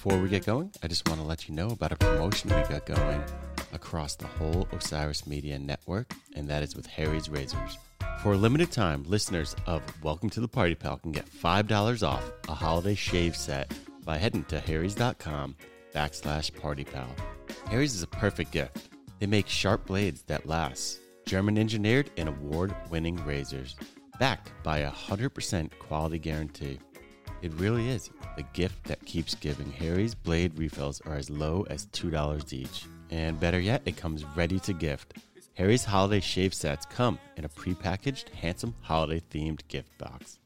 before we get going, I just want to let you know about a promotion we got going across the whole Osiris Media network, and that is with Harry's Razors. For a limited time, listeners of Welcome to the Party Pal can get $5 off a holiday shave set by heading to harrys.com backslash partypal. Harry's is a perfect gift. They make sharp blades that last, German engineered and award winning razors, backed by a 100% quality guarantee. It really is the gift that keeps giving. Harry's blade refills are as low as $2 each. And better yet, it comes ready to gift. Harry's holiday shave sets come in a prepackaged, handsome holiday themed gift box.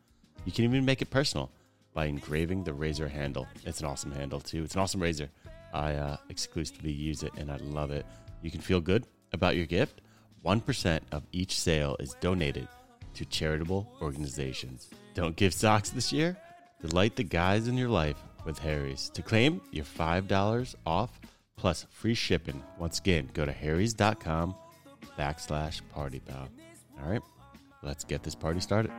You can even make it personal by engraving the razor handle. It's an awesome handle, too. It's an awesome razor. I uh, exclusively use it and I love it. You can feel good about your gift. 1% of each sale is donated to charitable organizations. Don't give socks this year? Delight the guys in your life with Harry's. To claim your $5 off plus free shipping, once again, go to harrys.com backslash party pal. All right, let's get this party started.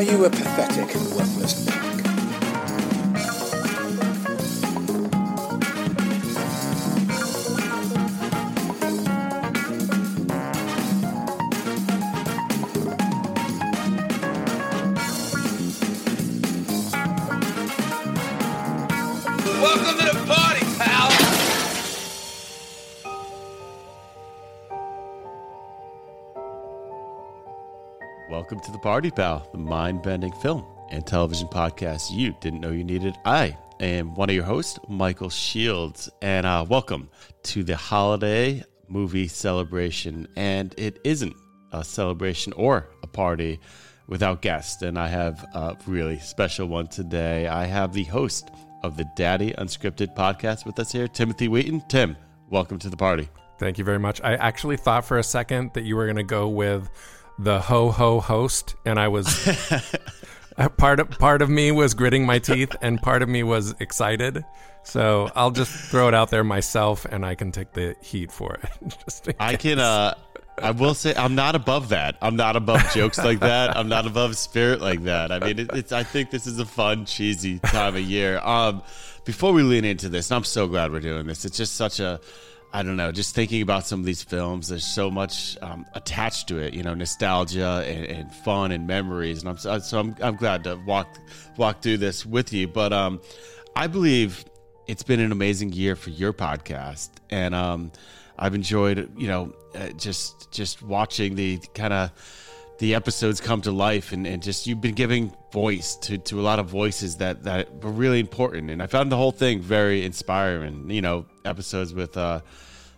Are you a pathetic and worthless pig? Party Pal, the mind bending film and television podcast you didn't know you needed. I am one of your hosts, Michael Shields, and uh, welcome to the holiday movie celebration. And it isn't a celebration or a party without guests, and I have a really special one today. I have the host of the Daddy Unscripted podcast with us here, Timothy Wheaton. Tim, welcome to the party. Thank you very much. I actually thought for a second that you were going to go with the ho ho host, and I was uh, part of part of me was gritting my teeth, and part of me was excited. So I'll just throw it out there myself, and I can take the heat for it. just I can uh I will say I'm not above that. I'm not above jokes like that. I'm not above spirit like that. I mean, it, it's. I think this is a fun, cheesy time of year. Um, before we lean into this, and I'm so glad we're doing this. It's just such a, I don't know, just thinking about some of these films. There's so much um, attached to it, you know, nostalgia and, and fun and memories. And I'm so, I'm, I'm glad to walk walk through this with you. But um, I believe it's been an amazing year for your podcast, and um, I've enjoyed, you know, uh, just just watching the kind of the episodes come to life, and, and just you've been giving voice to, to a lot of voices that that were really important, and I found the whole thing very inspiring. You know, episodes with uh,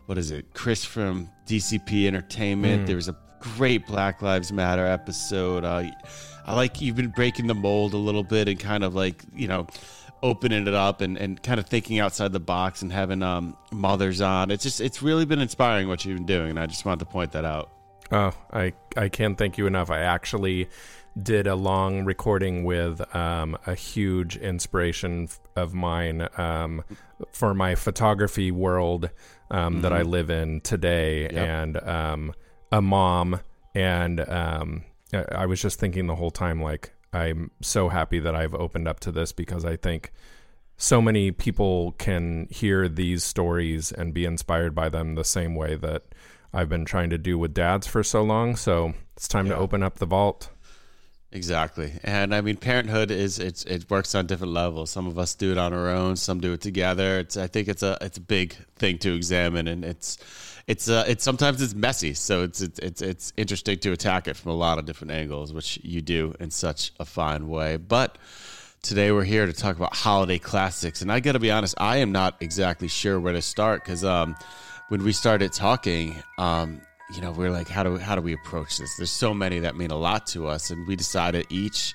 what is it, Chris from DCP Entertainment. There was a great Black Lives Matter episode. Uh, I like you've been breaking the mold a little bit and kind of like you know opening it up and, and kind of thinking outside the box and having um, mothers on. It's just it's really been inspiring what you've been doing, and I just wanted to point that out. Oh, I I can't thank you enough. I actually did a long recording with um, a huge inspiration f- of mine um, for my photography world um, that I live in today, and um, a mom. And um, I I was just thinking the whole time, like I'm so happy that I've opened up to this because I think so many people can hear these stories and be inspired by them the same way that I've been trying to do with dads for so long. So it's time to open up the vault. Exactly, and I mean, parenthood is it's it works on different levels. Some of us do it on our own, some do it together. It's I think it's a it's a big thing to examine, and it's it's uh it's sometimes it's messy, so it's it's it's it's interesting to attack it from a lot of different angles, which you do in such a fine way. But today we're here to talk about holiday classics, and I got to be honest, I am not exactly sure where to start because um when we started talking um you know, we're like, how do how do we approach this? There's so many that mean a lot to us, and we decided each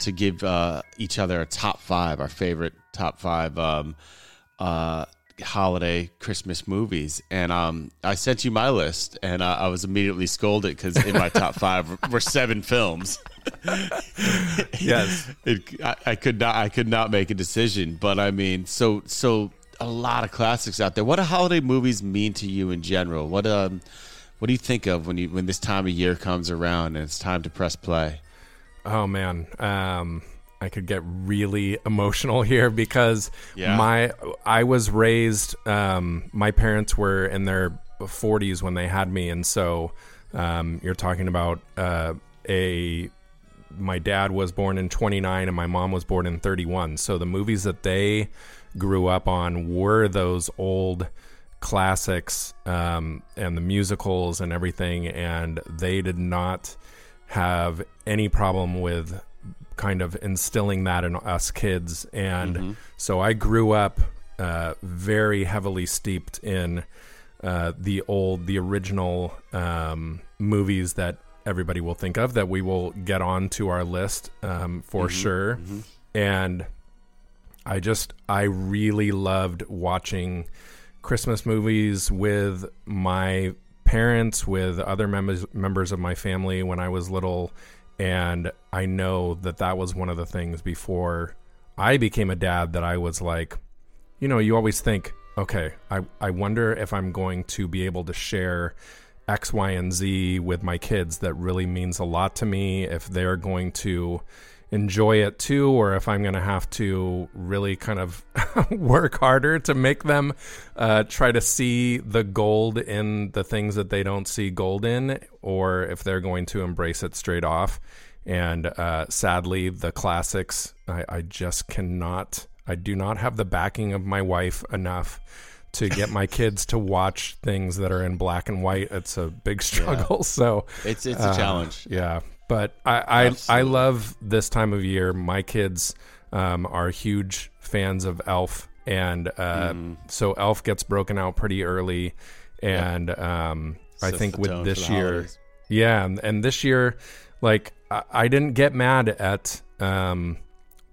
to give uh, each other a top five, our favorite top five um, uh, holiday Christmas movies. And um, I sent you my list, and uh, I was immediately scolded because in my top five were seven films. Yes. It, I, I could not I could not make a decision, but I mean, so so a lot of classics out there. What do holiday movies mean to you in general? What um what do you think of when you when this time of year comes around and it's time to press play? Oh man, um, I could get really emotional here because Yeah. my I was raised. Um, my parents were in their 40s when they had me, and so um, you're talking about uh, a. My dad was born in 29 and my mom was born in 31. So the movies that they grew up on were those old classics um, and the musicals and everything, and they did not have any problem with kind of instilling that in us kids. And so I grew up uh, very heavily steeped in uh, the old, the original um, movies that everybody will think of that we will get on to our list um, for sure. And I just, I really loved watching Christmas movies with my parents, with other members members of my family when I was little, and I know that that was one of the things before I became a dad that I was like, you know, you always think, okay, I I wonder if I'm going to be able to share X, Y, and Z with my kids that really means a lot to me, if they're going to enjoy it too, or if I'm going to have to really kind of work harder to make them uh, try to see the gold in the things that they don't see gold in, or if they're going to embrace it straight off. And uh, sadly, the classics, I, I just cannot, I do not have the backing of my wife enough to get my kids to watch things that are in black and white. It's a big struggle. So It's it's a uh, challenge. Yeah, but I I, I love this time of year. My kids um, are huge fans of Elf, and uh, Mm-hmm. so Elf gets broken out pretty early, and um, I think with this year, holidays. yeah, and, and this year, like I, I didn't get mad at. Um,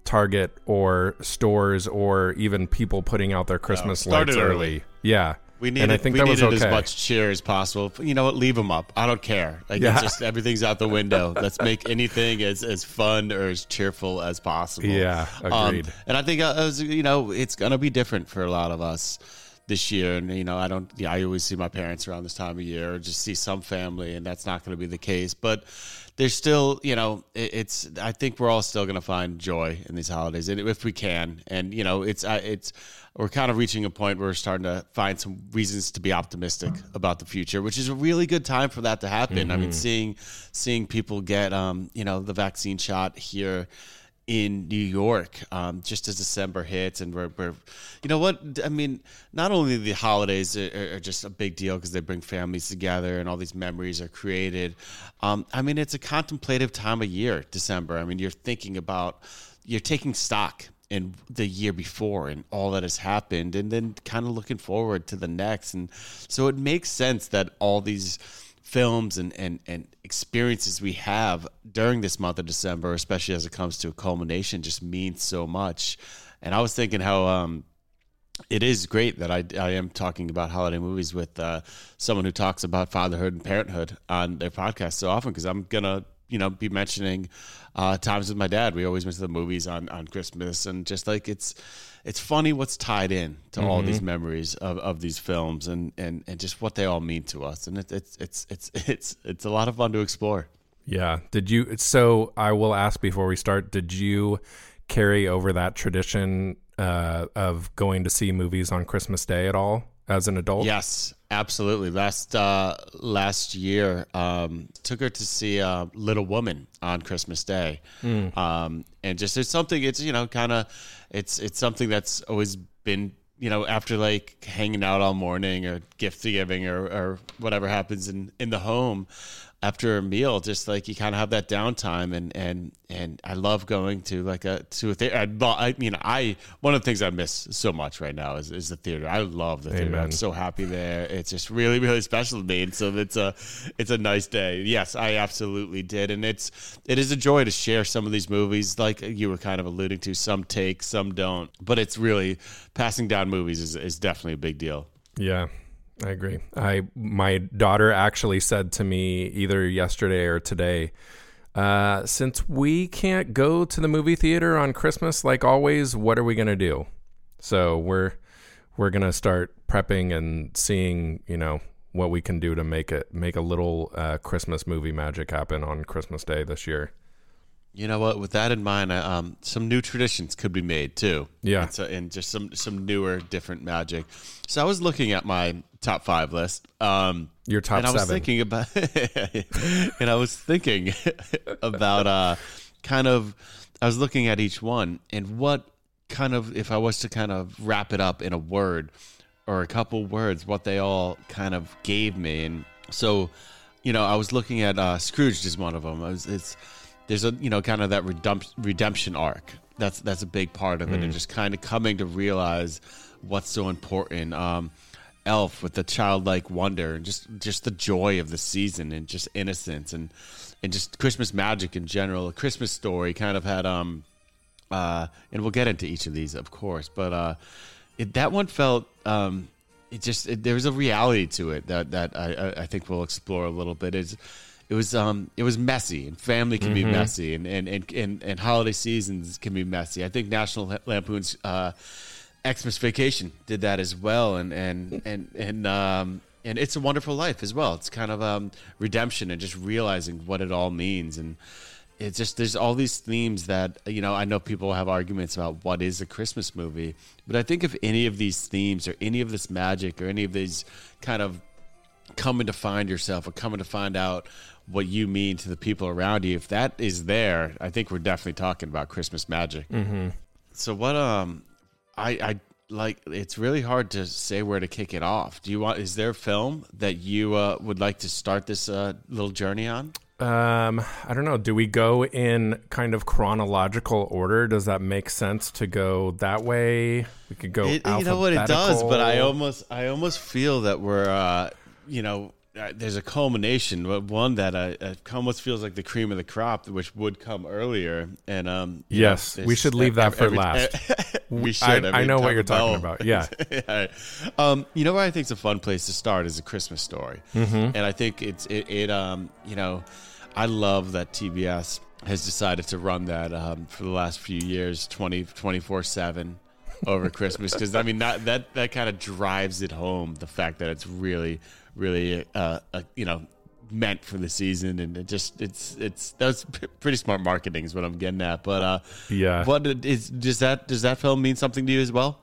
Target or stores or even people putting out their Christmas started lights early. early. Yeah, We and needed, I think we that was needed okay. as much cheer as possible. You know what? Leave them up. I don't care. Like Yeah. it's just everything's out the window. Let's make anything as, as fun or as cheerful as possible. Yeah, Um, agreed. and I think uh, you know it's gonna be different for a lot of us this year. And you know, I don't. Yeah, I always see my parents around this time of year, or just see some family, and that's not going to be the case. But there's still, you know, it's. I think we're all still going to find joy in these holidays, and if we can. And you know, it's. It's. We're kind of reaching a point where we're starting to find some reasons to be optimistic about the future, which is a really good time for that to happen. I mean, seeing seeing people get, um, you know, the vaccine shot here in New York um, just as December hits, and we're, we're, you know what? I mean, not only the holidays are, are just a big deal because they bring families together and all these memories are created. Um, I mean, it's a contemplative time of year, December. I mean, you're thinking about, you're taking stock in the year before and all that has happened, and then kind of looking forward to the next. And so it makes sense that all these films and, and, and experiences we have during this month of December, especially as it comes to a culmination, just means so much. And I was thinking how um, it is great that I, I am talking about holiday movies with uh, someone who talks about fatherhood and parenthood on their podcast so often because I'm gonna you know be mentioning uh, times with my dad. We always went to the movies on on Christmas and just like it's it's funny what's tied in to all these memories of, of these films and, and, and just what they all mean to us and it, it's it's it's it's it's a lot of fun to explore. Yeah. Did you? So I will ask before we start. Did you carry over that tradition uh, of going to see movies on Christmas Day at all? As an adult? Yes, absolutely. Last uh, last year, um, took her to see uh, Little Woman on Christmas Day, um, and just it's something. It's you know kind of it's it's something that's always been you know after like hanging out all morning or gift giving or, or whatever happens in in the home after a meal, just like you kind of have that downtime, and and and I love going to like a to a theater. I, I mean, I one of the things I miss so much right now is, is the theater. I love the theater. Amen. I'm so happy there. It's just really really special to me, and so it's a it's a nice day. Yes, I absolutely did, and it's it is a joy to share some of these movies, like you were kind of alluding to. Some take, some don't, but it's really passing down movies is is definitely a big deal. Yeah, I agree. I my daughter actually said to me either yesterday or today, uh, since we can't go to the movie theater on Christmas like always, what are we gonna do? So we're we're gonna start prepping and seeing, you know, what we can do to make it make a little uh, Christmas movie magic happen on Christmas Day this year. You know what? With that in mind, um, some new traditions could be made too. Yeah. and, so, and just some some newer, different magic. So I was looking at my top five list. Um, Your top and I was seven. thinking about, and I was thinking about uh, kind of. I was looking at each one and what kind of, if I was to kind of wrap it up in a word or a couple words, what they all kind of gave me. And so, you know, I was looking at uh, Scrooge is one of them. I was, it's there's a you know kind of that redump- redemption arc. That's that's a big part of it, and just kind of coming to realize what's so important. Um, Elf with the childlike wonder and just just the joy of the season and just innocence and and just Christmas magic in general. A Christmas story kind of had um uh and we'll get into each of these of course, but uh it, that one felt um it just it, there was a reality to it that that I I- think we'll explore a little bit. Is it was um it was messy and family can be messy and and, and and and holiday seasons can be messy. I think National Lampoon's uh Xmas Vacation did that as well, and and and and um and it's a wonderful life as well. It's kind of um redemption and just realizing what it all means, and it's just there's all these themes that you know I know people have arguments about what is a Christmas movie, but I think if any of these themes or any of this magic or any of these kind of coming to find yourself or coming to find out what you mean to the people around you, if that is there, I think we're definitely talking about Christmas magic. Mm-hmm. So what um I I like it's really hard to say where to kick it off. Do you want is there a film that you uh, would like to start this uh, little journey on? Um, I don't know. Do we go in kind of chronological order? Does that make sense to go that way? We could go. It, you know what it does, but I almost I almost feel that we're uh, you know uh, there's a culmination, but one that I, I almost feels like the cream of the crop, which would come earlier. And um, Yes, know, we should leave that for every- last. we should. I mean, know what you're talking Bell- about. Yeah. Yeah. Um, you know where I think it's a fun place to start is a Christmas story, mm-hmm. and I think it's it, it. Um, you know, I love that TBS has decided to run that um, for the last few years, 24 seven over Christmas because I mean that that that kind of drives it home the fact that it's really really uh, uh, you know meant for the season and it just it's it's that's pretty smart marketing is what I'm getting at but uh Yeah. what is does that does that film mean something to you as well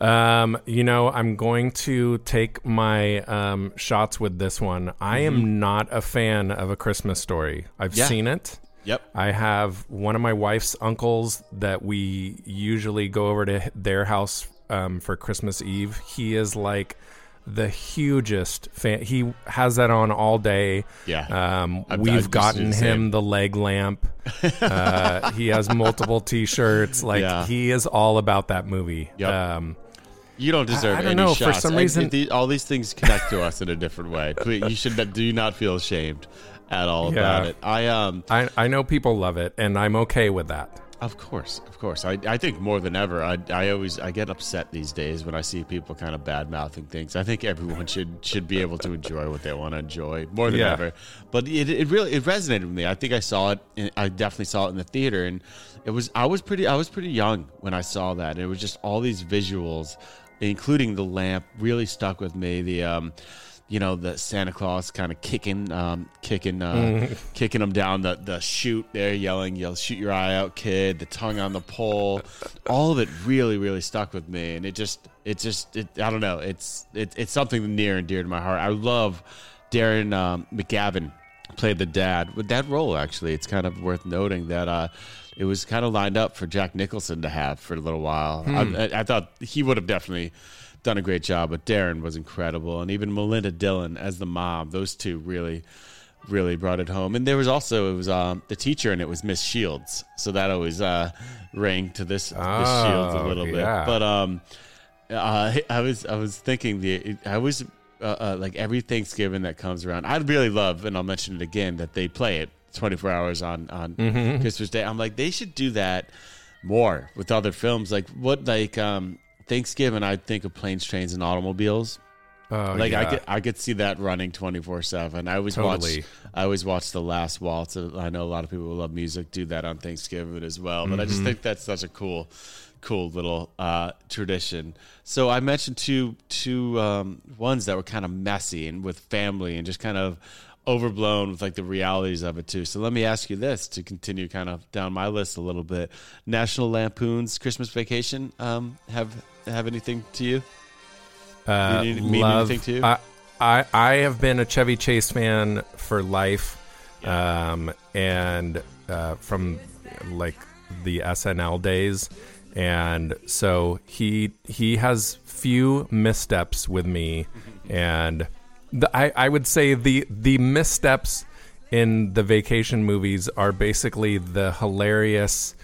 Um, you know, I'm going to take my um, shots with this one. I am not a fan of A Christmas Story. I've Mm-hmm. Yeah. seen it. yep I have one of my wife's uncles that we usually go over to their house um, for Christmas Eve. He is like the hugest fan. He has that on all day. Yeah. Um, I've- we've I've gotten him the leg lamp. uh, he has multiple T-shirts. Like Yeah. he is all about that movie. Yep. Um, You don't deserve I don't any know, for shots. some I- reason- the- all these things connect to us in a different way. But you should do not feel ashamed at all about it. I um, I I know people love it, and I'm okay with that. Of course, of course. I, I think more than ever. I, I always I get upset these days when I see people kind of bad mouthing things. I think everyone should should be able to enjoy what they want to enjoy more than Yeah. ever. But it, it really it resonated with me. I think I saw it. In, I definitely saw it in the theater, and it was I was pretty I was pretty young when I saw that. And it was just all these visuals, including the lamp, really stuck with me. The um, you know the Santa Claus kind of kicking, um, kicking, uh, Mm-hmm. kicking him down the the chute there, yelling, "Yell, shoot your eye out, kid!" The tongue on the pole, all of it really, really stuck with me, and it just, it just, it, I don't know, it's, it, it's something near and dear to my heart. I love Darren um, McGavin played the dad with that role. Actually, it's kind of worth noting that uh, it was kind of lined up for Jack Nicholson to have for a little while. I, I, I thought he would have definitely done a great job, but Darren was incredible, and even Melinda Dillon as the mom. Those two really, really brought it home. And there was also it was um, the teacher, and it was Miss Shields, so that always uh, rang to this, this Shields a Oh, little yeah. bit. But um, uh, I was I was thinking the I was uh, uh, like every Thanksgiving that comes around, I'd really love, and I'll mention it again that they play it 24 hours on on Mm-hmm. Christmas Day. I'm like they should do that more with other films. Like what like um Thanksgiving, I think of planes, trains, and automobiles. Oh, like I could I could see that running 24 seven. I always Totally. watch I always watch the Last Waltz. I know a lot of people who love music do that on Thanksgiving as well. But I just think that's such a cool cool little uh, tradition. So I mentioned two two um, ones that were kind of messy and with family and just kind of overblown with like the realities of it too. So let me ask you this to continue kind of down my list a little bit. National Lampoon's Christmas Vacation um, have have anything to you? Uh, Mean- mean love. anything to you? I, I I have been a Chevy Chase fan for life, um, and uh, from like the SNL days, and so he he has few missteps with me, and the, I I would say the the missteps in the vacation movies are basically the hilarious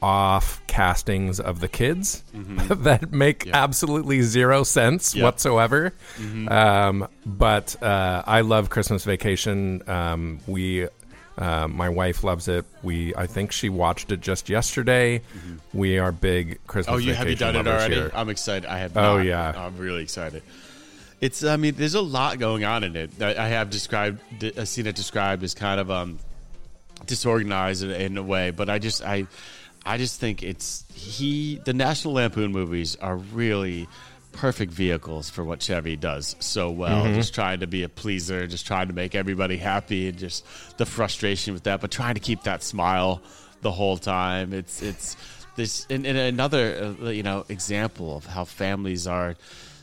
off castings of the kids that make absolutely zero sense Yeah. whatsoever. Um, but uh, I love Christmas Vacation. Um, we, uh, my wife loves it. We, I think she watched it just yesterday. We are big Christmas. Oh, you have you done it already? here. I'm excited. I have. Oh, not. yeah. I'm really excited. It's. I mean, there's a lot going on in it. I, I have described. I've seen it described as kind of um disorganized in, in a way, but I just I I just think it's he. The National Lampoon movies are really perfect vehicles for what Chevy does so well. Just trying to be a pleaser, just trying to make everybody happy, and just the frustration with that, but trying to keep that smile the whole time. It's it's this and, and another uh, you know example of how families are.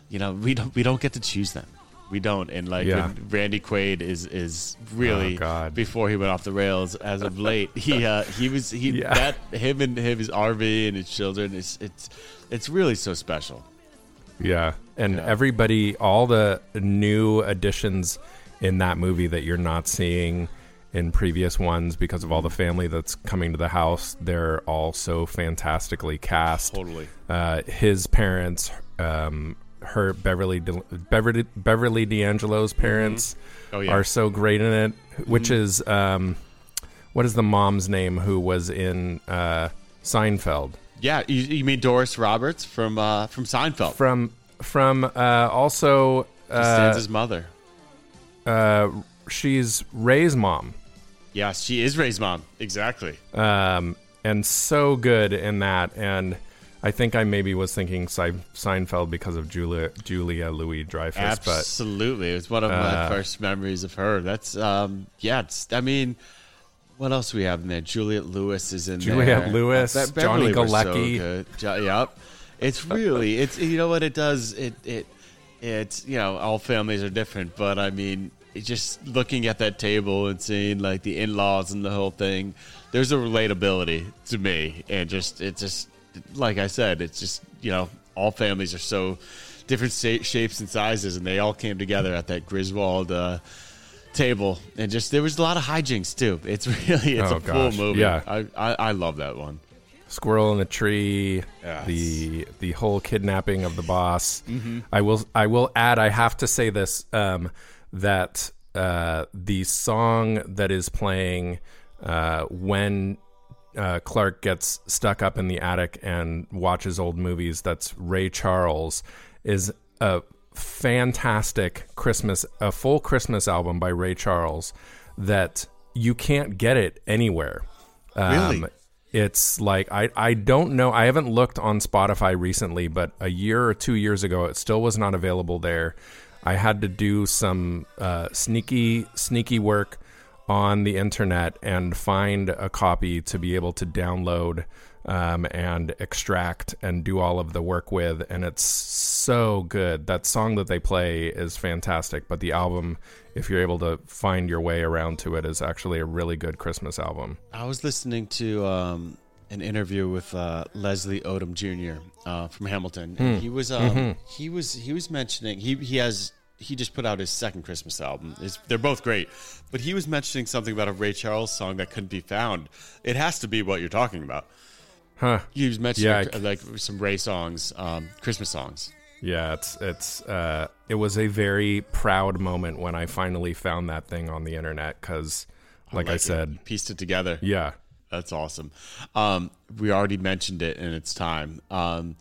You know, we don't we don't get to choose them. We don't, and like Yeah. Randy Quaid is is really Oh, God. before he went off the rails as of late. He uh, he was he Yeah. that him and him his RV and his children. It's it's it's really so special. Yeah. And Yeah. everybody, all the new additions in that movie that you're not seeing in previous ones because of all the family that's coming to the house, they're all so fantastically cast. Totally. Uh, his parents, um, her Beverly De- Beverly Beverly D'Angelo's parents Oh, yeah. are so great in it. Which is um, what is the mom's name who was in uh, Seinfeld? Yeah, you, you mean Doris Roberts from uh, from Seinfeld? From from uh, also She uh, stands his mother. uh, she's Ray's mom, Yes, she is Ray's mom. Exactly. um, and so good in that. And I think I maybe was thinking Seinfeld because of Julia Julia Louis Dreyfus, but Absolutely, it was one of my uh, first memories of her. That's um, yeah. It's, I mean, what else do we have in there? Juliette Lewis is in there. Juliette Lewis, Be- Johnny so Galecki. Jo- yep. It's really it's you know what it does it it it's you know all families are different, but I mean just looking at that table and seeing like the in laws and the whole thing. There's a relatability to me, and just it just like I said, it's just you know all families are so different sa- shapes and sizes, and they all came together at that Griswold uh, table, and just there was a lot of hijinks too. It's really it's Oh, a full gosh. movie. Yeah. I, I I love that one. Squirrel in the Tree, Yes. the the whole kidnapping of the boss. I will I will add. I have to say this um, that uh, the song that is playing uh, when uh, Clark gets stuck up in the attic and watches old movies. That's Ray Charles is a fantastic Christmas, a full Christmas album by Ray Charles that you can't get it anywhere. Um, Really? It's like I I don't know. I haven't looked on Spotify recently, but a year or two years ago, it still was not available there. I had to do some uh, sneaky sneaky work on the internet and find a copy to be able to download um, and extract and do all of the work with. And it's so good. That song that they play is fantastic, but the album, if you're able to find your way around to it, is actually a really good Christmas album. I was listening to um, an interview with uh, Leslie Odom Jr. Uh, from Hamilton, and he was um, he was he was mentioning he he has he just put out his second Christmas album. It's, they're both great, but he was mentioning something about a Ray Charles song that couldn't be found. It has to be what you're talking about. Huh. He was mentioning Yeah, like some Ray songs, um, Christmas songs. Yeah, it's it's uh, it was a very proud moment when I finally found that thing on the internet because, like, I it. said, pieced it together. yeah, That's awesome. Um, we already mentioned it in its time. Um,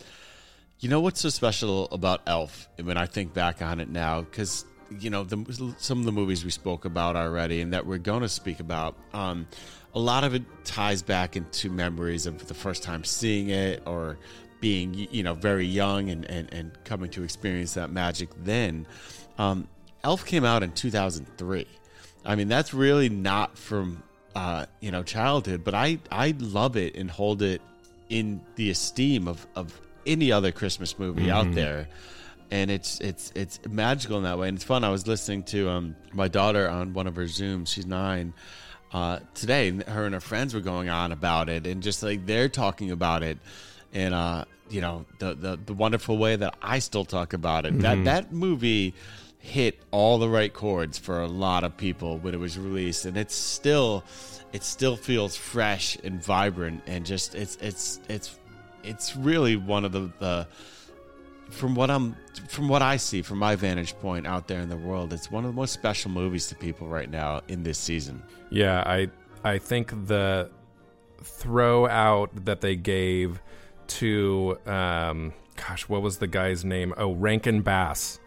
you know what's so special about Elf? When I think back on it now, because you know the, some of the movies we spoke about already, and that we're going to speak about. Um, a lot of it ties back into memories of the first time seeing it, or being you know very young and and, and coming to experience that magic. Then, um, Elf came out in 2003. I mean, that's really not from uh, you know childhood, but I I love it and hold it in the esteem of of any other Christmas movie out there. And it's it's it's magical in that way, and it's fun. I was listening to um my daughter on one of her Zooms. She's nine. Uh, today, and her and her friends were going on about it, and just like they're talking about it, and uh, you know the, the the wonderful way that I still talk about it. That that movie hit all the right chords for a lot of people when it was released, and it's still it still feels fresh and vibrant, and just it's it's it's it's really one of the, the from what I'm from what I see from my vantage point out there in the world, it's one of the most special movies to people right now in this season. yeah. I I think the throw out that they gave to um, gosh, what was the guy's name? Oh, Rankin Bass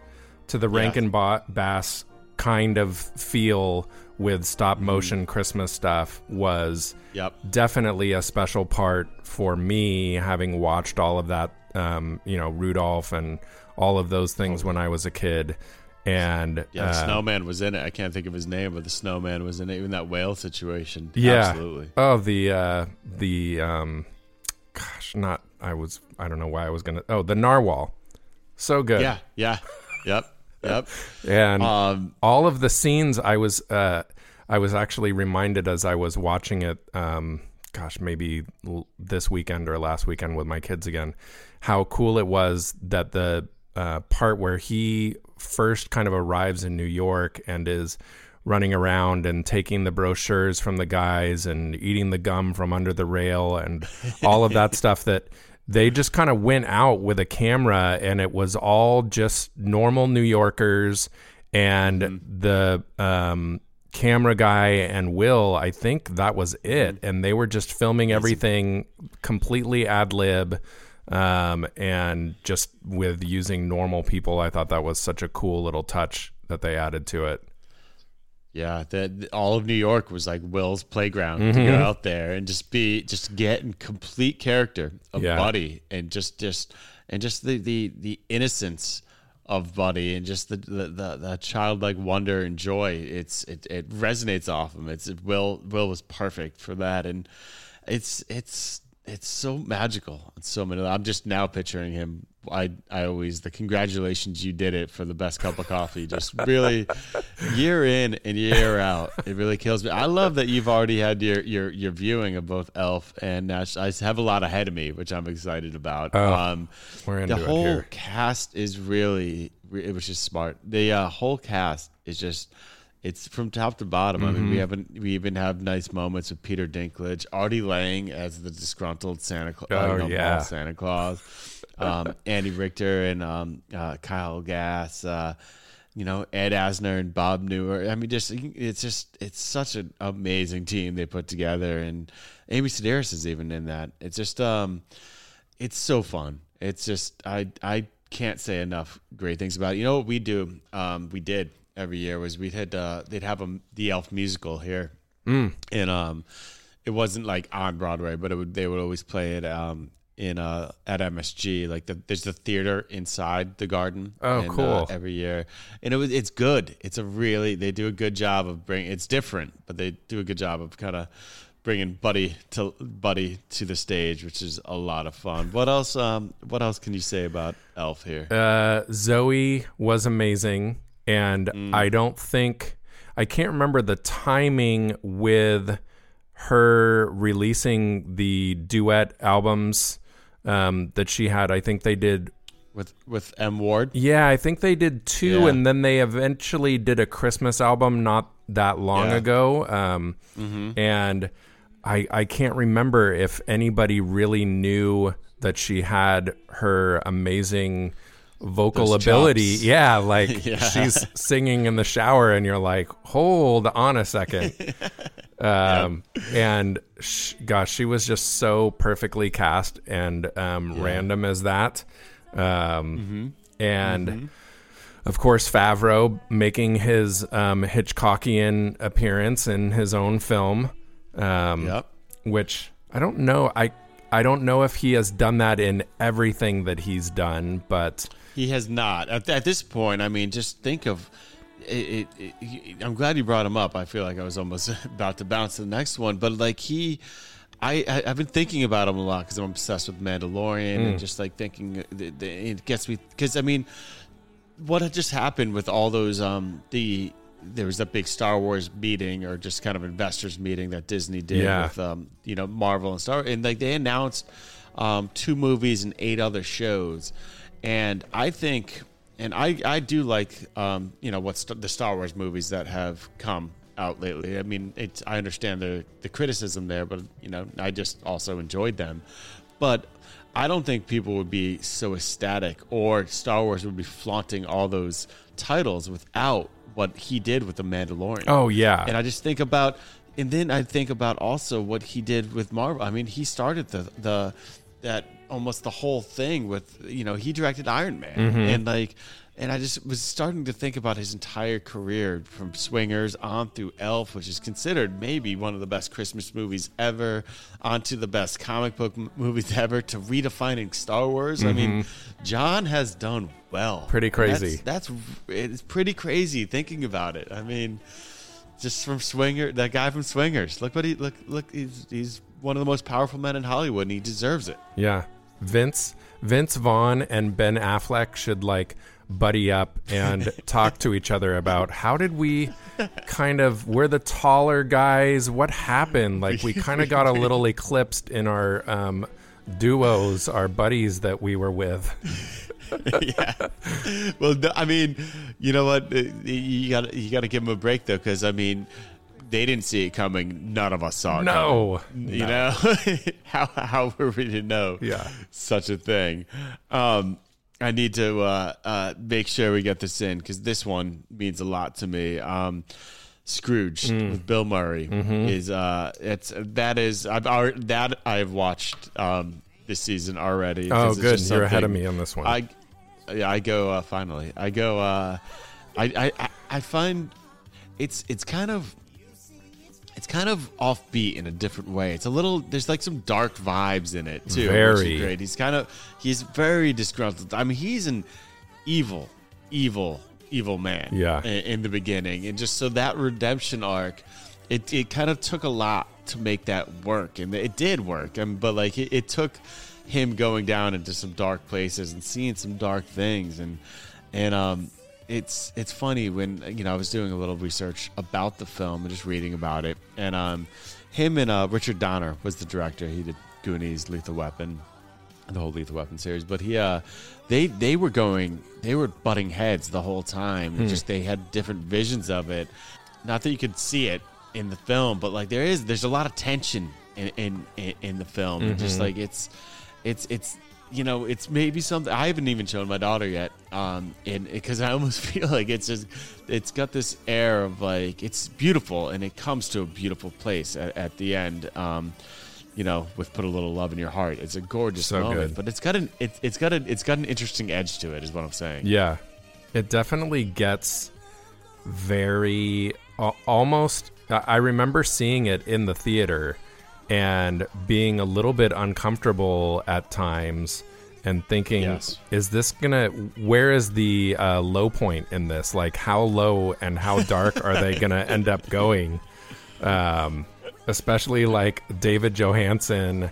to the Rankin ba- Bass kind of feel with stop motion Christmas stuff was Yep. definitely a special part for me having watched all of that um, you know rudolph and all of those things when i was a kid and Yeah, the uh, snowman was in it. I can't think of his name, but the snowman was in it. Even that whale situation. yeah absolutely. oh the uh the um gosh not i was i don't know why i was gonna oh the narwhal so good Yeah, yeah, yep, yep. and Um, all of the scenes I was uh, I was actually reminded as I was watching it um, gosh maybe l- this weekend or last weekend with my kids again how cool it was that the uh, part where he first kind of arrives in New York and is running around and taking the brochures from the guys and eating the gum from under the rail and all of that stuff that they just kind of went out with a camera and it was all just normal New Yorkers and the um, camera guy and Will, I think that was it. And they were just filming everything completely ad lib um, and just with using normal people. I thought that was such a cool little touch that they added to it. Yeah, that all of New York was like Will's playground to Mm-hmm. go out there and just be just get in complete character of Yeah. Buddy and just just and just the the the innocence of Buddy and just the the, the, the childlike wonder and joy. It's it, it resonates off him. It's Will Will was perfect for that and it's it's it's so magical. It's so many. I'm just now picturing him. I I always the congratulations you did it for the best cup of coffee. Just really year in and year out. It really kills me. I love that you've already had your your your viewing of both Elf and Nash. I have a lot ahead of me, which I'm excited about. Oh, um, we're into the it whole here. cast is really it was just smart. The uh, whole cast is just it's from top to bottom. I Mm-hmm. mean, we haven't we even have nice moments with Peter Dinklage, Artie Lange as the disgruntled Santa Claus, Oh, yeah. Santa Claus, um, Andy Richter and um, uh, Kyle Gass. Uh, you know Ed Asner and Bob Newhart. I mean, just it's just it's such an amazing team they put together, and Amy Sedaris is even in that. It's just um, it's so fun. It's just I I can't say enough great things about it. You know what we do? Um, we did every year was we'd had uh, they'd have a the Elf musical here, and um, it wasn't like on Broadway, but it would they would always play it um in uh at MSG. Like the, there's the theater inside the garden. Oh, and, uh, cool. every year, and it was it's good. It's a really they do a good job of bringing. It's different, but they do a good job of kind of bringing Buddy to Buddy to the stage, which is a lot of fun. What else? Um, what else can you say about Elf here? Uh, Zooey was amazing, and Mm. I don't think I can't remember the timing with her releasing the duet albums um, that she had. I think they did. with with M Ward. Yeah, I think they did two, Yeah. and then they eventually did a Christmas album not that long Yeah. ago. Um, And I I can't remember if anybody really knew that she had her amazing vocal Those ability. chops. Yeah, like Yeah. she's singing in the shower, and you're like, hold on a second. Um, and sh- gosh, she was just so perfectly cast and um, random as that. Um, And of course, Favreau making his um, Hitchcockian appearance in his own film, um, Yep. which I don't know. I I don't know if he has done that in everything that he's done, but He has not. At, at this point, I mean, just think of. It, it, it, I'm glad you brought him up. I feel like I was almost about to bounce to the next one, but like he, I, I I've been thinking about him a lot because I'm obsessed with Mandalorian and just like thinking the, it gets me because I mean, what had just happened with all those um the there was that big Star Wars meeting or just kind of investors meeting that Disney did Yeah. with um you know Marvel and Star and like they announced um two movies and eight other shows and I think and I I do like um you know what's the Star Wars movies that have come out lately. I mean, it's I understand the the criticism there, but you know, I just also enjoyed them. But I don't think people would be so ecstatic or Star Wars would be flaunting all those titles without what he did with the Mandalorian. oh yeah, And I just think about, and then I think about also what he did with Marvel. I mean, he started the the that almost the whole thing with you know he directed Iron Man mm-hmm. and like. And I just was starting to think about his entire career from Swingers on through Elf, which is considered maybe one of the best Christmas movies ever, onto the best comic book m- movies ever, to redefining Star Wars. I mean, mm-hmm. Jon has done well. Pretty crazy. That's, that's it's pretty crazy thinking about it. I mean, just from Swinger, that guy from Swingers. Look what he look look. He's he's one of the most powerful men in Hollywood, and he deserves it. Yeah. Vince Vince Vaughn and Ben Affleck should like buddy up and talk to each other about how did we kind of we're the taller guys what happened like we kind of got a little eclipsed in our um duos our buddies that we were with yeah. Well, I mean, you know what? Uh, You got you got to give them a break though, because I mean, they didn't see it coming. None of us saw it. no coming. You know how how were we to know? Yeah. such a thing. Um, I need to uh, uh, make sure we get this in because this one means a lot to me. Um, Scrooge Mm. with Bill Murray Mm-hmm. is uh, it's that is I've already, that I've watched um, this season already. oh good you're ahead of me on this one I yeah, I go uh, finally. I go. Uh, I, I I I find it's it's kind of it's kind of offbeat in a different way. It's a little there's like some dark vibes in it too. which is Very. great. He's kind of he's very disgruntled. I mean, he's an evil, evil, evil man. Yeah. In, in the beginning, and just so that redemption arc, it it kind of took a lot to make that work, and it did work. And but like it, it took him going down into some dark places and seeing some dark things, and and um. It's it's funny when you know I was doing a little research about the film and just reading about it, and um, him and uh, Richard Donner was the director. He did Goonies, Lethal Weapon, the whole Lethal Weapon series. But he, uh, they they were going, they were butting heads the whole time. And Just they had different visions of it. Not that you could see it in the film, but like there is, there's a lot of tension in in in, in the film. And just like it's, it's it's. You know, it's maybe something I haven't even shown my daughter yet, um, and because I almost feel like it's just, it's got this air of like it's beautiful, and it comes to a beautiful place at, at the end. Um, you know, with put a little love in your heart. It's a gorgeous So moment, good. but it's got an it, it's got a it's got an interesting edge to it. Is what I'm saying. Yeah, it definitely gets very al- almost. I remember seeing it in the theater, and being a little bit uncomfortable at times and thinking Yes. is this gonna where is the uh, low point in this? Like how low and how dark are they gonna end up going? Um, especially like david johansen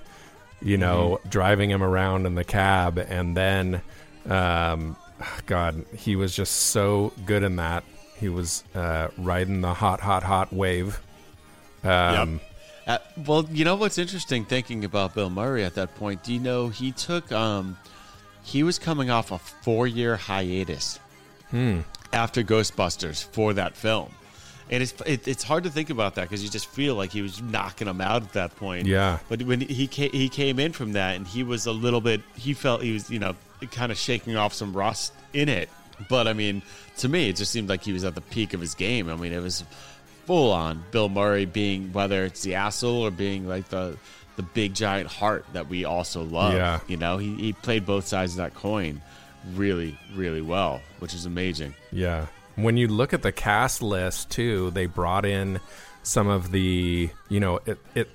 you know driving him around in the cab and then um, god he was just so good in that. He was uh, riding the hot hot hot wave. Um, Uh, well, you know what's interesting thinking about Bill Murray at that point? Do you know he took um he was coming off a 4-year hiatus after Ghostbusters for that film. And it's it, it's hard to think about that because you just feel like he was knocking them out at that point. Yeah. But when he came, he came in from that and he was a little bit he felt he was, you know, kind of shaking off some rust in it. But I mean, to me it just seemed like he was at the peak of his game. I mean, it was full on Bill Murray being whether it's the asshole or being like the the big giant heart that we also love. Yeah. You know, he, he played both sides of that coin really, really well, which is amazing. Yeah. When you look at the cast list too, they brought in some of the, you know, it it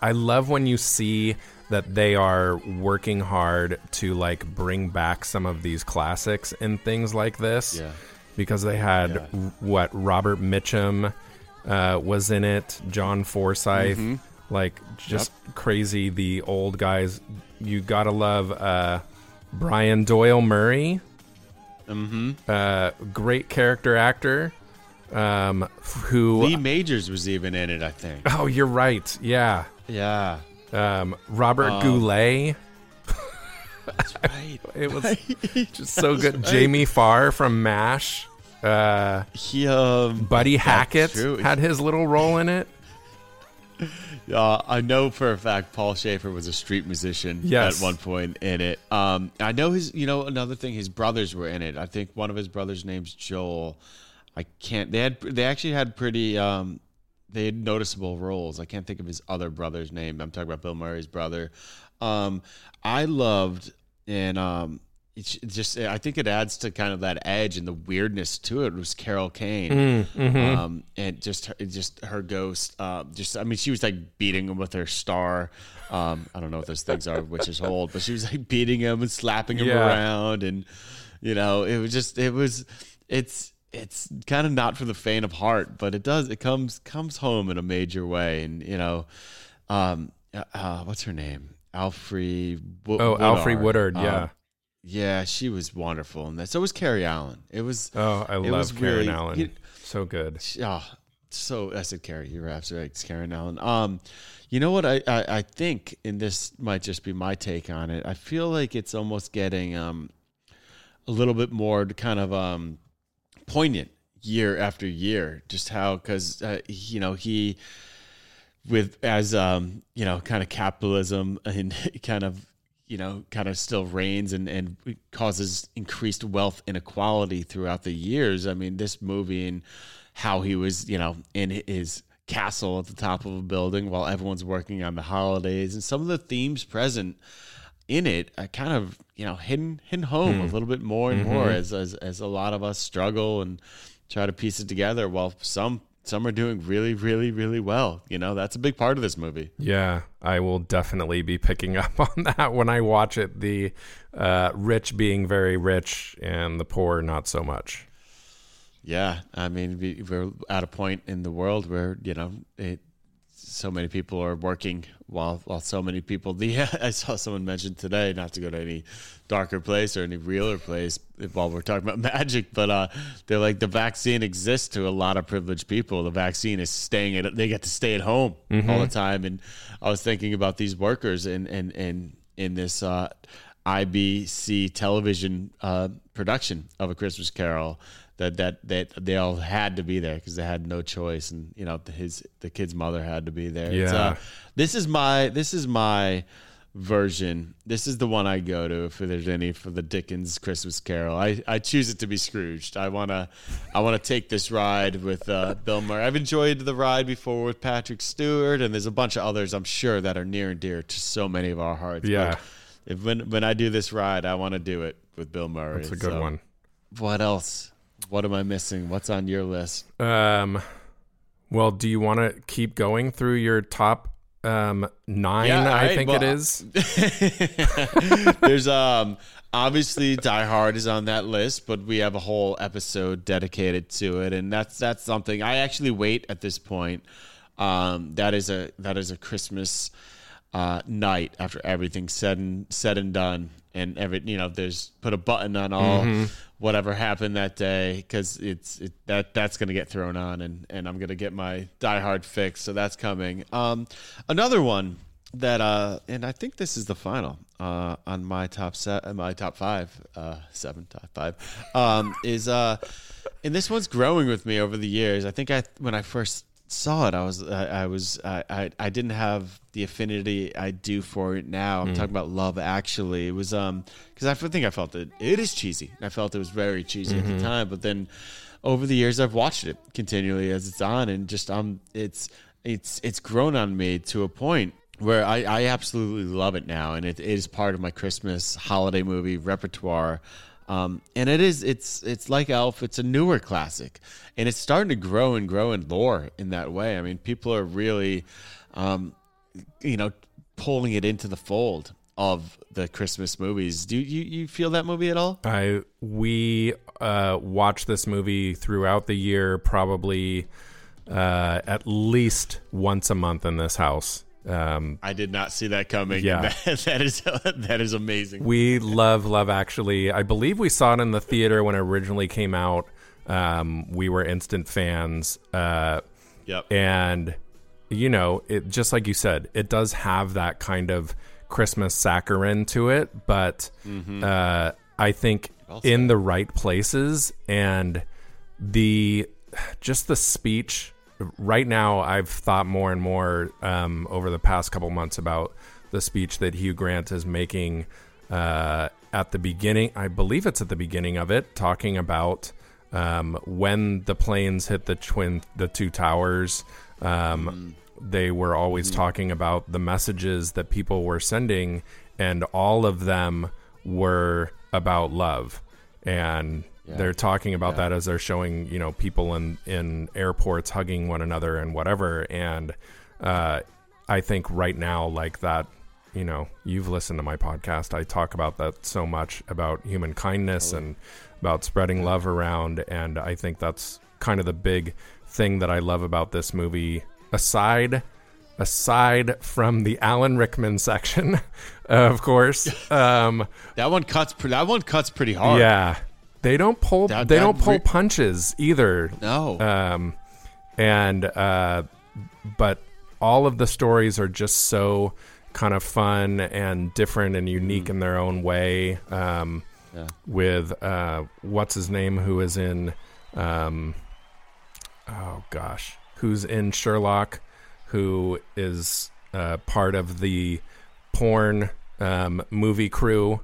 I love when you see that they are working hard to like bring back some of these classics and things like this. Yeah. Because they had Yeah. what Robert Mitchum uh, was in it, John Forsythe, Mm-hmm. like just crazy the old guys. You gotta love uh, Brian Doyle Murray uh, great character actor um, who Lee Majors was even in it, I think. oh you're right yeah Yeah. um, robert goulet That's right. it was just so good jamie farr from mash uh, He um buddy hackett had his little role in it Uh, I know for a fact Paul Shaffer was a street musician Yes. at one point in it. Um, I know his, you know, another thing, his brothers were in it. I think one of his brothers' name's Joel. I can't. They had, they actually had pretty, um, they had noticeable roles. I can't think of his other brother's name. I'm talking about Bill Murray's brother. Um, I loved and um, it's just I think it adds to kind of that edge and the weirdness to it. Was Carol Kane, um, and just her, just her ghost. Uh, just I mean, she was like beating him with her star. Um, I don't know what those things are, which is old, but she was like beating him and slapping him Yeah. around, and you know, it was just it was it's it's kind of not for the faint of heart, but it does it comes comes home in a major way, and you know, um, uh, uh, what's her name? Alfre. Wo- oh Alfre Woodard Um, yeah yeah, she was wonderful in that. So was Carrie Allen. It was oh i love karen really- allen so good oh, so I said Carrie. You're absolutely right. It's Karen Allen. Um, you know what I, I I think, and this might just be my take on it. I feel like it's almost getting um a little bit more kind of um poignant year after year. Just how because uh, you know he with as um you know kind of capitalism and kind of you know kind of still reigns and and causes increased wealth inequality throughout the years. I mean this movie and how he was you know in his castle at the top of a building while everyone's working on the holidays and some of the themes present in it are kind of you know hidden hidden home a hmm. little bit more and more mm-hmm. as, as as a lot of us struggle and try to piece it together while some some are doing really really really well you know that's a big part of this movie Yeah, I will definitely be picking up on that when I watch it. The uh, rich being very rich and the poor not so much. yeah i mean we, we're at a point in the world where you know it so many people are working while while so many people the I saw someone mention today not to go to any darker place or any realer place while we're talking about magic but uh they're like the vaccine exists to a lot of privileged people. The vaccine is staying at they get to stay at home all the time. And I was thinking about these workers and and and in this uh IBC television uh, production of A Christmas Carol that that that they all had to be there because they had no choice, and you know his the kid's mother had to be there. It's, Yeah. uh, this is my this is my version. This is the one I go to if there's any for the Dickens Christmas Carol. I, I choose it to be Scrooged. I wanna I wanna take this ride with uh, Bill Murray. I've enjoyed the ride before with Patrick Stewart, and there's a bunch of others I'm sure that are near and dear to so many of our hearts. Yeah. But if when when I do this ride, I want to do it with Bill Murray. It's a good So, one. What else? What am I missing? What's on your list? Um, well, do you want to keep going through your top um, nine. Yeah, I right, think well, it is. There's um obviously Die Hard is on that list, but we have a whole episode dedicated to it, and that's that's something I actually wait at this point. Um, that is a that is a Christmas uh, night after everything's said and said and done, and every you know there's put a button on all whatever happened that day because it's it, that that's gonna get thrown on, and and I'm gonna get my Die Hard fix, so that's coming. Um, another one that uh and I think this is the final uh on my top set my top five uh seven top five um is uh and this one's growing with me over the years I think I when I first saw it. I was I, I was I, I I didn't have the affinity I do for it now. I'm talking about Love Actually. It was um because I think I felt it it is cheesy. I felt it was very cheesy at the time but then over the years I've watched it continually as it's on and just um it's it's it's grown on me to a point where I, I absolutely love it now. And it, it is part of my christmas holiday movie repertoire um, and it is it's it's like elf it's a newer classic. And it's starting to grow and grow in lore in that way. I mean people are really um, you know pulling it into the fold of the christmas movies. Do you, you feel that movie at all? I we uh, watch this movie throughout the year, probably uh, at least once a month in this house. Um, i did not see that coming Yeah. that, that is that is amazing we love Love Actually. I believe we saw it in the theater when it originally came out. Um, we were instant fans. Uh, yep and you know it just like you said it does have that kind of christmas saccharine to it but uh, i think in the right places and the just the speech right now i've thought more and more um, over the past couple months about the speech that hugh grant is making uh, at the beginning i believe it's at the beginning of it talking about um, when the planes hit the twin the two towers um, they were always talking about the messages that people were sending and all of them were about love. And they're talking about that as they're showing you know people in in airports hugging one another and whatever. And uh, i think right now like that you know you've listened to my podcast. I talk about that so much about human kindness and about spreading love around. And i think that's kind of the big thing that i love about this movie aside aside from the alan rickman section of course. Um that one cuts that one cuts pretty hard. Yeah they don't pull That- they that don't pull re- punches either no um, and uh, but all of the stories are just so kind of fun and different and unique in their own way. Um, With uh, what's his name, who is in, um, oh gosh, who's in Sherlock, who is uh, part of the porn um, movie crew.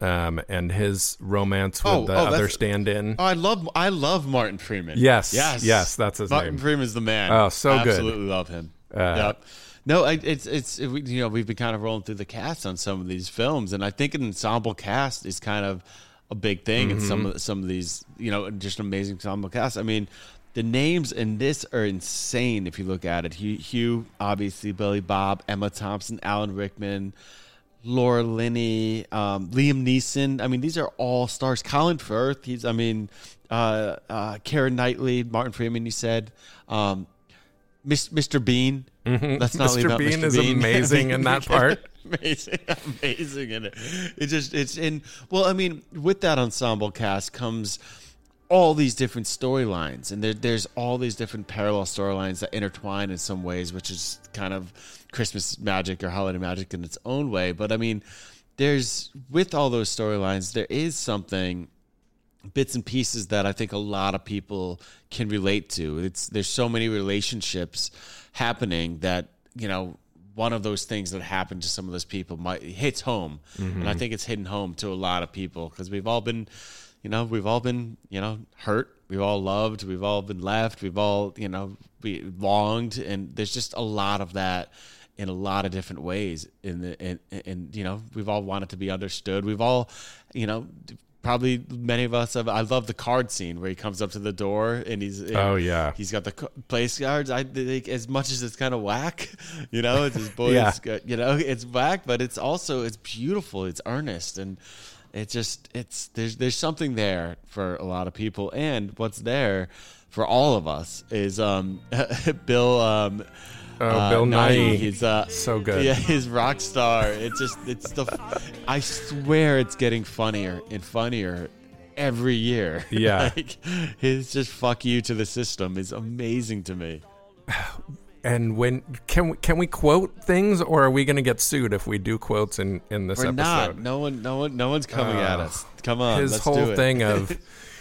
Um, and his romance with Oh, the oh, other stand-in. Oh, I love I love Martin Freeman. Yes, yes, yes, that's his Martin name. Freeman's the man. Oh, so good. I absolutely love him. Uh, yep. No, I, it's it's it, you know we've been kind of rolling through the cast on some of these films, and I think an ensemble cast is kind of a big thing in Mm-hmm. some of some of these you know just amazing ensemble cast. I mean. The names in this are insane if you look at it. Hugh, Hugh obviously, Billy Bob, Emma Thompson, Alan Rickman, Laura Linney, um, Liam Neeson. I mean, these are all stars. Colin Firth. He's. I mean, uh, uh, Karen Knightley, Martin Freeman. You said, um, Mr. Bean. Let's not leave Mr. out Bean Mr. is Bean. amazing in that part. amazing, amazing in it. It just it's in. Well, I mean, with that ensemble cast comes all these different storylines, and there, there's all these different parallel storylines that intertwine in some ways, which is kind of Christmas magic or holiday magic in its own way. But I mean, there's with all those storylines, there is something bits and pieces that I think a lot of people can relate to. It's there's so many relationships happening that you know one of those things that happened to some of those people might hits home, and I mm-hmm. think it's hitting home to a lot of people because we've all been, you know, we've all been you know hurt, we've all loved, we've all been left, we've all you know we longed, and there's just a lot of that in a lot of different ways in the and, and you know we've all wanted to be understood we've all you know probably many of us have. I love the card scene where he comes up to the door and he's Oh, yeah. he's got the place cards. I think as much as it's kind of whack, you know, it's his boys. Yeah. you know, it's whack, but it's also it's beautiful. It's earnest and. It just it's there's there's something there for a lot of people, and what's there for all of us is um Bill um Oh, Bill Nighy. Nighy. He's uh So good. Yeah, he's rock star. It just it's the I swear it's getting funnier and funnier every year. Yeah. like his just fuck you to the system is amazing to me. And when can we can we quote things, or are we going to get sued if we do quotes in in this We're episode? not. No one. No one. No one's coming at Uh, us. Come on. His let's whole do it. thing of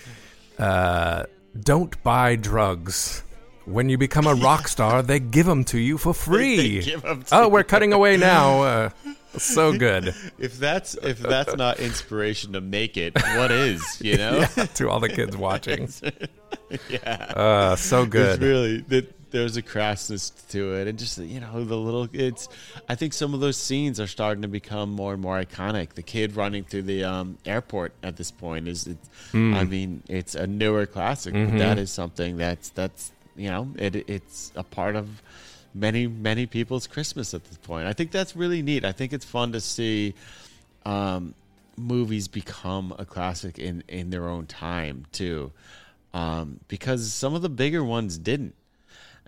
uh, don't buy drugs. When you become a rock star, they give them to you for free. give 'em to oh, we're cutting away now. Uh, so good if that's if that's not inspiration to make it, what is? You know. to all the kids watching. yeah. Uh, so good. It's really that there's a crassness to it, and just you know the little. It's. I think some of those scenes are starting to become more and more iconic. The kid running through the um, airport at this point is. It's, Hmm. I mean, it's a newer classic, Mm-hmm. but that is something that's that's you know it it's a part of many many people's Christmas at this point. I think that's really neat. I think it's fun to see. Um, movies become a classic in in their own time too um, because some of the bigger ones didn't.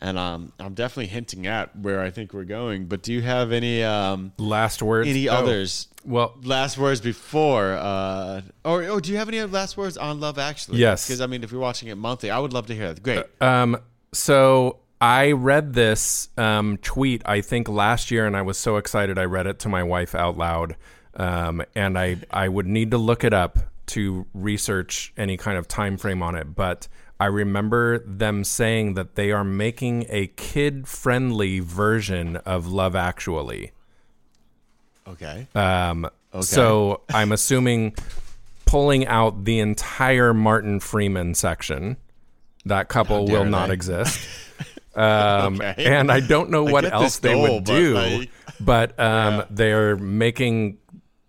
And um, I'm definitely hinting at where I think we're going. But do you have any um, Last words. any Oh, others Well, last words before? Uh, or do you have any last words on Love Actually? Yes. Because I mean, if you're watching it monthly, I would love to hear that. Great. Um, so I read this um, tweet I think last year, and I was so excited I read it to my wife out loud. Um, and I I would need to look it up to research any kind of time frame on it, but I remember them saying that they are making a kid friendly version of Love Actually. okay. Um, okay. So I'm assuming pulling out the entire Martin Freeman section. That couple will not they. exist. Um, Okay. And I don't know what else this they would but, do, but um, they're making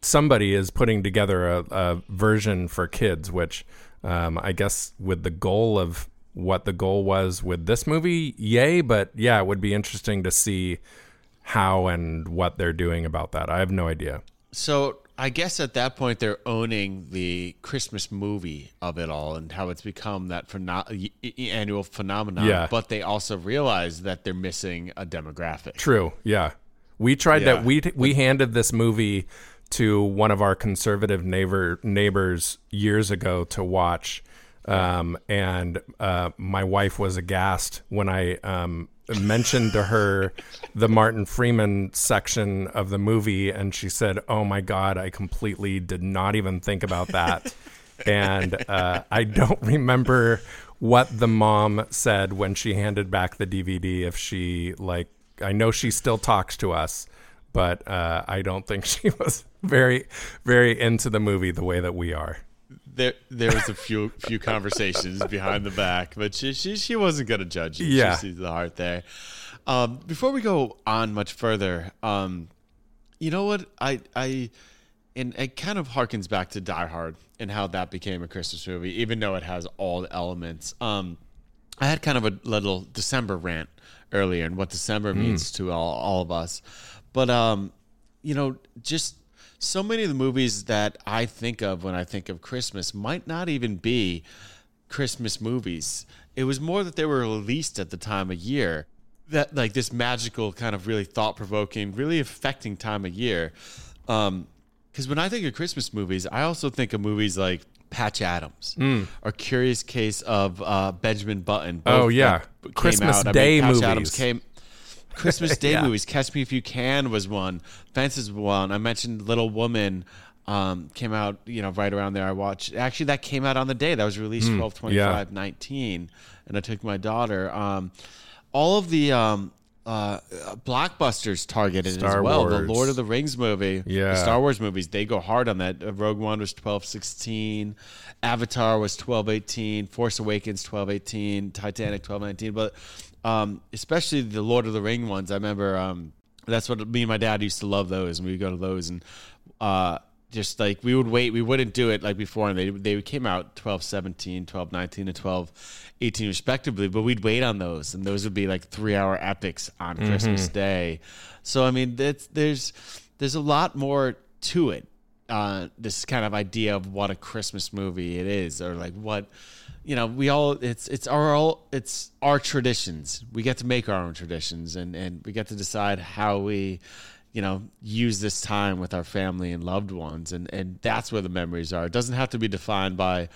somebody is putting together a, a version for kids, which um, I guess with the goal of what the goal was with this movie, yay! But yeah, it would be interesting to see how and what they're doing about that. I have no idea. So I guess at that point they're owning the Christmas movie of it all and how it's become that pheno- annual phenomenon. Yeah. But they also realize that they're missing a demographic. True. Yeah. We tried Yeah. that. We we handed this movie to one of our conservative neighbor neighbors years ago to watch, um, and uh, my wife was aghast when I um, mentioned to her the Martin Freeman section of the movie, and she said, "Oh my God, I completely did not even think about that." and uh, I don't remember what the mom said when she handed back the DVD. If she like, I know she still talks to us, but uh, I don't think she was very, very into the movie the way that we are. There, there was a few few conversations behind the back, but she she, she wasn't gonna judge you. Yeah. She sees the heart there. Um, before we go on much further, um, you know what I I and it kind of harkens back to Die Hard and how that became a Christmas movie, even though it has all the elements. Um, I had kind of a little December rant earlier and what December means to all, all of us. But um, you know, just so many of the movies that I think of when I think of Christmas might not even be Christmas movies. It was more that they were released at the time of year. That like this magical kind of really thought provoking, really affecting time of year. Um, because when I think of Christmas movies, I also think of movies like Patch Adams or Curious Case of uh, Benjamin Button. Hmm. Oh, yeah. came Christmas out. I mean, Day Patch movies. Adams came. Christmas Day Yeah. movies. Catch Me If You Can was one. Fences was one. I mentioned Little Woman. Um, came out, you know, right around there. I watched. Actually, that came out on the day that was released, twelve twenty five nineteen, and I took my daughter. Um, all of the um, uh, blockbusters targeted Star as well. The Lord of the Rings movie, Yeah. the Star Wars movies, they go hard on that. Uh, Rogue One was twelve sixteen, Avatar was twelve eighteen, Force Awakens twelve eighteen, Titanic twelve nineteen. But um, especially the Lord of the Ring ones, I remember um, that's what me and my dad used to love those, and we would go to those and. Uh, just like we would wait we wouldn't do it like before and they they came out 12 17 12 19 and 12 18 respectively but we'd wait on those and those would be like three hour epics on christmas day. So i mean that's there's there's a lot more to it uh this kind of idea of what a christmas movie it is or like what you know we all it's it's our all it's our traditions. We get to make our own traditions and and we get to decide how we you know use this time with our family and loved ones and and that's where the memories are. It doesn't have to be defined by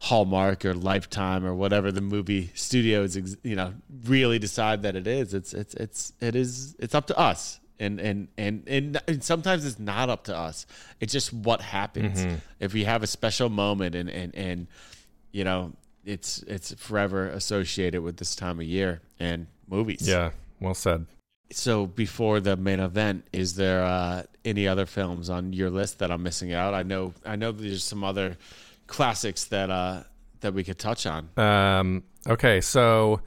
hallmark or lifetime or whatever the movie studios you know really decide that it is. It's it's it's it is it's up to us and and and and, and sometimes it's not up to us it's just what happens if we have a special moment and and and you know it's it's forever associated with this time of year and movies Yeah, well said. so before the main event, is there uh, any other films on your list that I'm missing out? I know I know there's some other classics that uh, that we could touch on. Um, okay, so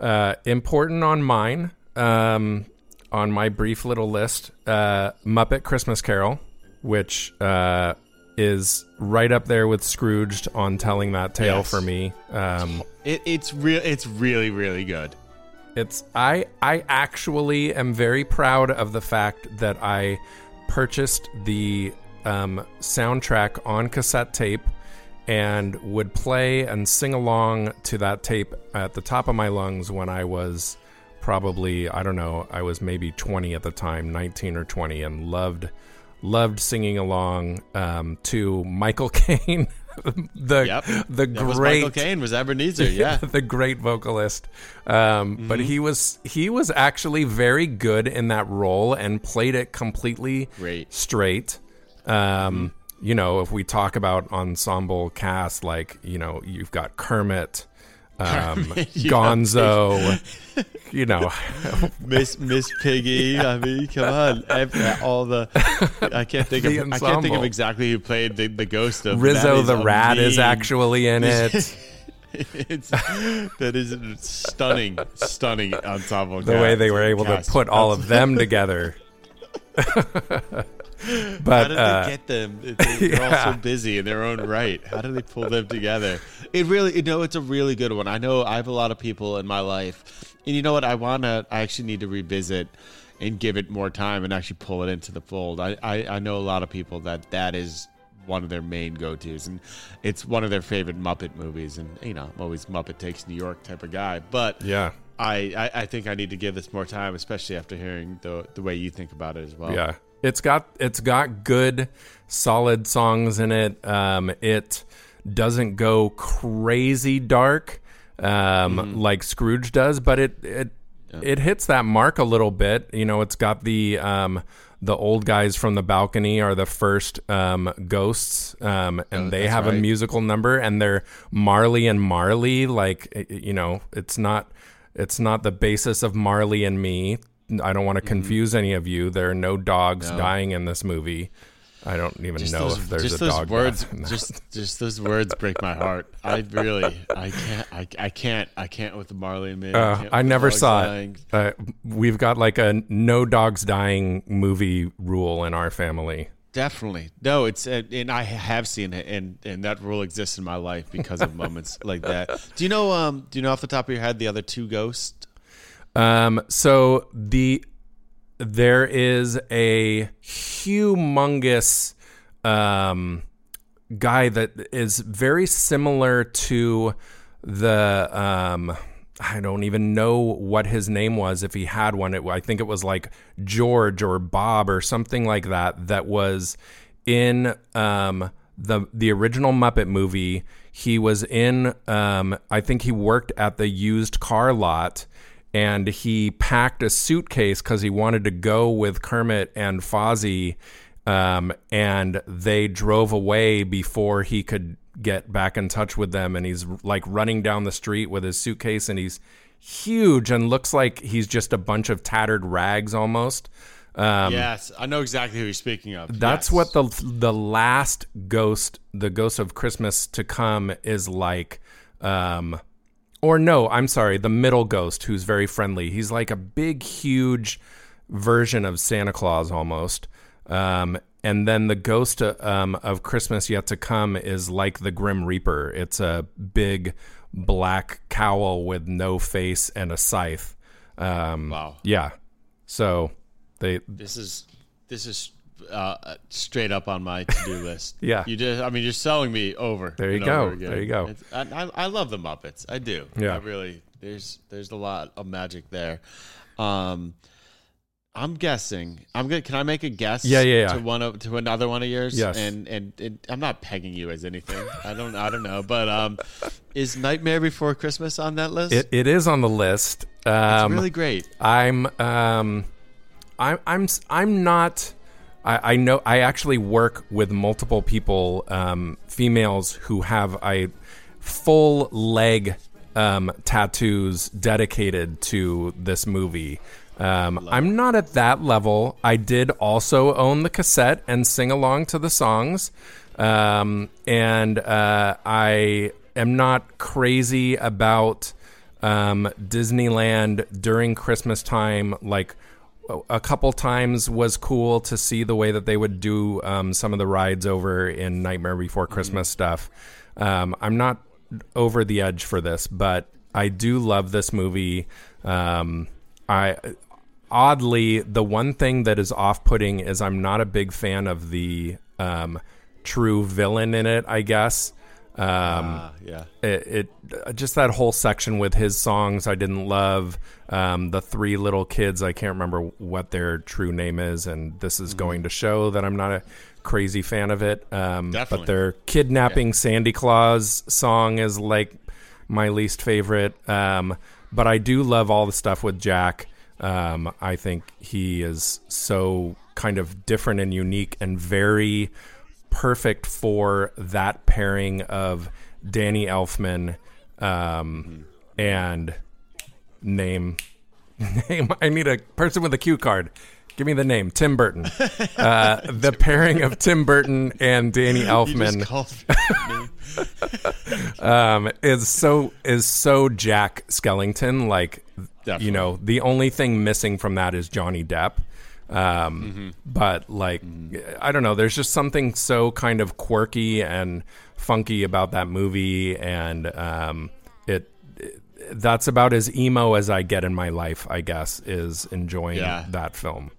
uh, important on mine, um, on my brief little list, uh, Muppet Christmas Carol, which uh, is right up there with Scrooged on telling that tale Yes. for me. Um, It, it's real. It's really really good. It's I I actually am very proud of the fact that I purchased the um, soundtrack on cassette tape and would play and sing along to that tape at the top of my lungs when I was probably I don't know I was maybe 20 at the time 19 or 20 and loved loved singing along um, to Michael Caine the Yep. the That was great Michael Caine was Ebenezer. Yeah. the great vocalist. Um, But he was he was actually very good in that role and played it completely Great. straight. Um, You know, if we talk about ensemble cast, like you know, you've got Kermit, um, Gonzo, you know, Miss Miss Piggy. I mean, come on. Ev- All the I can't think of The I can't think of exactly who played the, the ghost of Rizzo the Rat is actually in it. it's that is stunning, stunning ensemble. the way they were able to put all of them together. How but did uh, they get them? They- They're all so busy in their own right. How do they pull them together? It really, you know, it's a really good one. I know I have a lot of people in my life, and you know what? I wanna, I actually need to revisit and give it more time and actually pull it into the fold. I, I, I know a lot of people that that is one of their main go-to's, and it's one of their favorite Muppet movies. And you know, I'm always Muppet Takes New York type of guy, but yeah, I, I, I think I need to give this more time, especially after hearing the the way you think about it as well. Yeah. It's got it's got good solid songs in it. Um it doesn't go crazy dark um like Scrooge does, but it it it hits that mark a little bit. You know, it's got the um the old guys from the balcony are the first um, ghosts, um, and they that's have a musical number, and they're Marley and Marley. Like you know, it's not it's not the basis of Marley and Me. I don't want to Mm-hmm. confuse any of you. There are no dogs dying in this movie. I don't even just know those, if there's just a those dog. words death in that. just just those words break my heart i really i can't i, I can't i can't with the marley and me Uh, can't I never saw dying. it. Uh, we've got like a no dogs dying movie rule in our family. definitely no it's uh, and i have seen it and and that rule exists in my life because of moments like that do you know um do you know off the top of your head the other two ghosts Um, so the there is a humongous um, guy that is very similar to the um, I don't even know what his name was if he had one. It, I think it was like George or Bob or something like that. That was in um, the the original Muppet movie. He was in. Um, I think he worked at the used car lot and he packed a suitcase because he wanted to go with Kermit and Fozzie, um, and they drove away before he could get back in touch with them. And he's like running down the street with his suitcase, and he's huge and looks like he's just a bunch of tattered rags almost. Um, yes i know exactly who you're speaking of that's Yes. what the the last ghost, the ghost of Christmas to come, is like. Um, or no, I'm sorry, the middle ghost, who's very friendly. He's like a big, huge version of Santa Claus almost. Um, and then the ghost uh, um, of Christmas Yet to Come is like the Grim Reaper. It's a big black cowl with no face and a scythe. Um, Wow. Yeah. So they This is this is uh, straight up on my to do list. Yeah. you just I mean you're selling me over. There you go. There you go. I, I, I love the Muppets. I do. Yeah. I really. There's there's a lot of magic there. Um, I'm guessing. I'm good. Can I make a guess? Yeah, yeah, yeah. To one of to another one of yours. Yes. And, and and I'm not pegging you as anything. I don't I don't know. But um, is Nightmare Before Christmas on that list? it, it is on the list. Um, it's really great. I'm um I'm I'm I'm not I, I know I actually work with multiple people, um, females who have I full leg um, tattoos dedicated to this movie. Um, I'm not at that level. I did also own the cassette and sing along to the songs. Um, and uh, I am not crazy about um, Disneyland during Christmas time. Like a couple times was cool to see the way that they would do um, some of the rides over in Nightmare Before Christmas stuff. Um, I'm not over the edge for this, but I do love this movie. Um, I oddly the one thing that is off-putting is I'm not a big fan of the um, true villain in it. I guess. Um, Ah, yeah. it, it uh, just that whole section with his songs I didn't love. Um, the three little kids I can't remember what their true name is, and this Mm-hmm. is going to show that I'm not a crazy fan of it. Um, Definitely. But their kidnapping Sandy Claus song is like my least favorite. Um, but I do love all the stuff with Jack. Um, I think he is so kind of different and unique and very perfect for that pairing of Danny Elfman um, and name name. I need a person with a cue card. Give me the name, Tim Burton. Uh, the pairing of Tim Burton and Danny Elfman just called me. um, is so is so Jack Skellington. Like Definitely. you know, the only thing missing from that is Johnny Depp. Um, But like, I don't know. There's just something so kind of quirky and funky about that movie, and um, it, it- That's about as emo as I get in my life. I guess is enjoying Yeah. that film.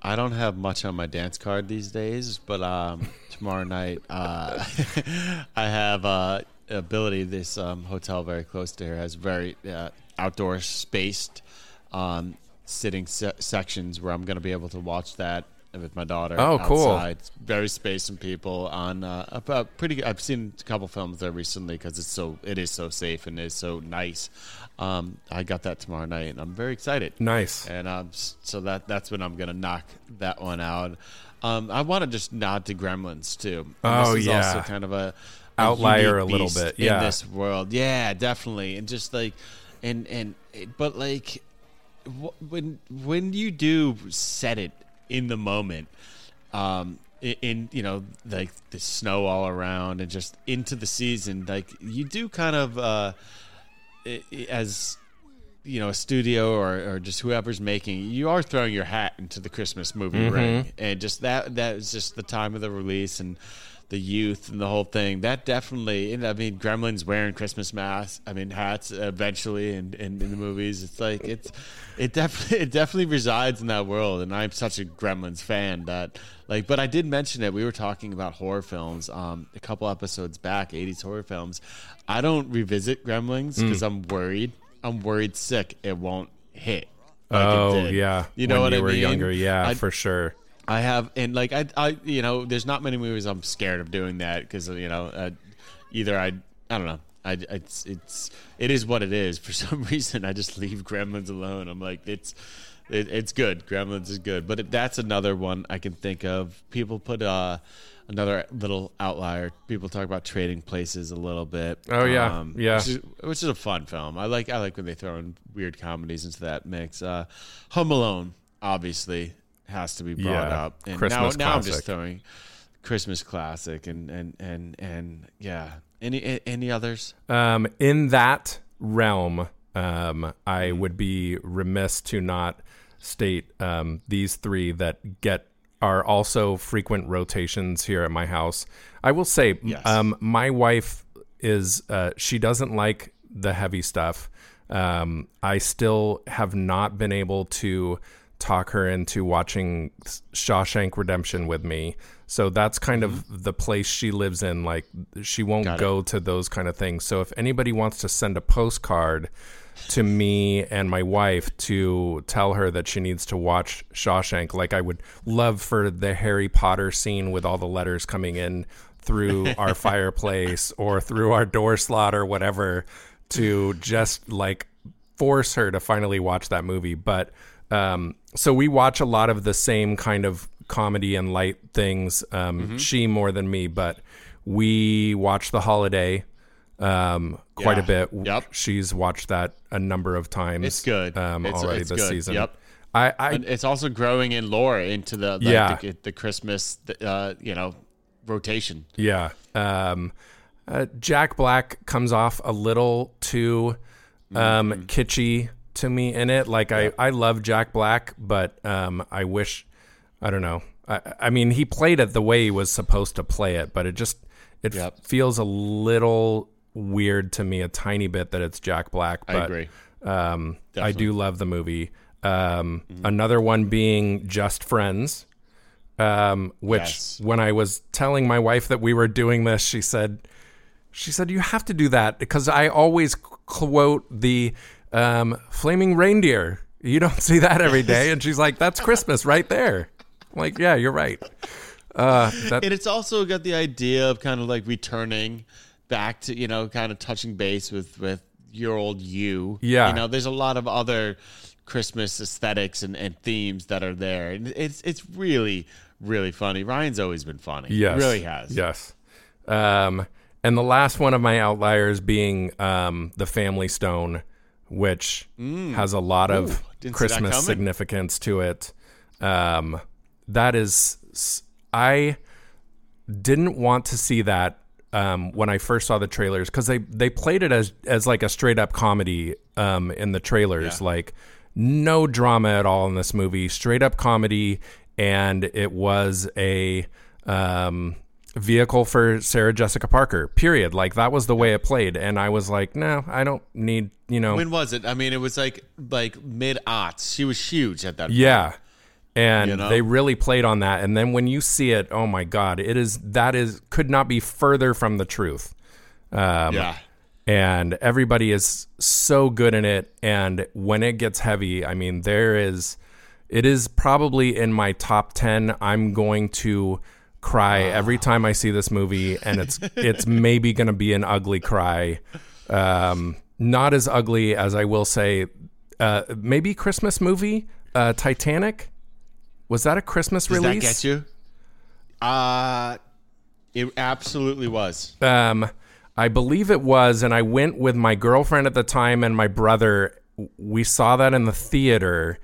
I don't have much on my dance card these days, but um, tomorrow night uh, I have uh, ability. This um, hotel very close to here has very uh, outdoor spaced um, sitting se- sections where I'm going to be able to watch that with my daughter. Oh, cool. outside. It's very spaced and people on uh, about pretty. I've seen a couple films there recently because it's so it is so safe and is so nice. Um, I got that tomorrow night, and I'm very excited Nice. and um, so that that's when I'm gonna knock that one out. Um, I want to just nod to Gremlins too. Oh, this is yeah. also kind of a, a Outlier a little bit, yeah. in this world. Yeah, definitely, and just like, and and but like, when when you do set it in the moment, um, in, in you know like the snow all around and just into the season, like you do kind of uh, as you know a studio or, or just whoever's making you are throwing your hat into the christmas movie Mm-hmm. ring and just that that is just the time of the release and the youth and the whole thing that definitely i mean gremlins wearing christmas masks i mean hats eventually in, in, in the movies it's like it's it definitely it definitely resides in that world and i'm such a gremlins fan that like but i did mention it we were talking about horror films um a couple episodes back 80s horror films i don't revisit gremlins Mm. because i'm worried i'm worried sick it won't hit like oh yeah. you know when what you i were mean younger. Yeah, I- for sure. I have, and like I, I, you know, there's not many movies I'm scared of doing that because you know, uh, either I, I don't know, I, it's, it's, it is what it is. For some reason, I just leave Gremlins alone. I'm like, it's, it, it's good. Gremlins is good, but that's another one I can think of. People put uh, another little outlier. People talk about Trading Places a little bit. Oh, yeah. Yeah. Which is, which is a fun film. I like, I like when they throw in weird comedies into that mix. Uh, Home Alone, obviously has to be brought Yeah, up. And Christmas now, now I'm just throwing Christmas classic and and and and yeah. Any any others? Um, in that realm, um, I would be remiss to not state um, these three that get are also frequent rotations here at my house. I will say, Yes. um, my wife is uh, she doesn't like the heavy stuff. Um, I still have not been able to talk her into watching Shawshank Redemption with me. So that's kind of the place she lives in. Like she won't Mm-hmm. Got it. go to those kind of things. So if anybody wants to send a postcard to me and my wife to tell her that she needs to watch Shawshank, like I would love for the Harry Potter scene with all the letters coming in through our fireplace or through our door slot or whatever to just like force her to finally watch that movie. But um, so we watch a lot of the same kind of comedy and light things. Um, Mm-hmm. She more than me, but we watch The Holiday um, quite a bit. Yep. She's watched that a number of times. It's good. um, It's- already it's this good. season. Yep. I, I it's also growing in lore into the the, Yeah. the, the Christmas uh, you know rotation. Yeah. Um, uh, Jack Black comes off a little too um, Mm-hmm. kitschy to me in it. Like I, I love Jack Black, but um, I wish I don't know. I, I mean, he played it the way he was supposed to play it, but it just it f- feels a little weird to me, a tiny bit that it's Jack Black. But, I agree. Um, I do love the movie. Um, Mm-hmm. Another one being Just Friends, um, which Yes. when I was telling my wife that we were doing this, she said, she said you have to do that because I always quote the um, flaming reindeer. You don't see that every day, and she's like, "That's Christmas right there." I'm like, yeah, you're right. Uh, that, And it's also got the idea of kind of like returning back to, you know, kind of touching base with with your old you. Yeah. You know, there's a lot of other Christmas aesthetics and, and themes that are there. And it's it's really, really funny. Ryan's always been funny. Yes. He really has. Yes. Um, and the last one of my outliers being um, the Family Stone, which has a lot of Mm. Ooh, didn't see that Christmas significance to it. Um, that is, I didn't want to see that um, when I first saw the trailers because they they played it as as like a straight up comedy um, in the trailers, Yeah. like no drama at all in this movie, straight up comedy, and it was a um, vehicle for Sarah Jessica Parker. Period. Like that was the way it played, and I was like, no, I don't need you know. When was it? I mean, it was like like mid aughts. She was huge at that. Yeah. And You know? they really played on that. And then when you see it, oh my God, it is that is could not be further from the truth. Um, Yeah. And everybody is so good in it. And when it gets heavy, I mean, there is, it is probably in my top 10. I'm going to cry every time I see this movie. And it's, it's maybe going to be an ugly cry. Um, not as ugly as I will say, uh, maybe Christmas movie, uh, Titanic. Was that a Christmas Does release? that get you? Uh it absolutely was. Um, I believe it was, and I went with my girlfriend at the time and my brother. We saw that in the theater,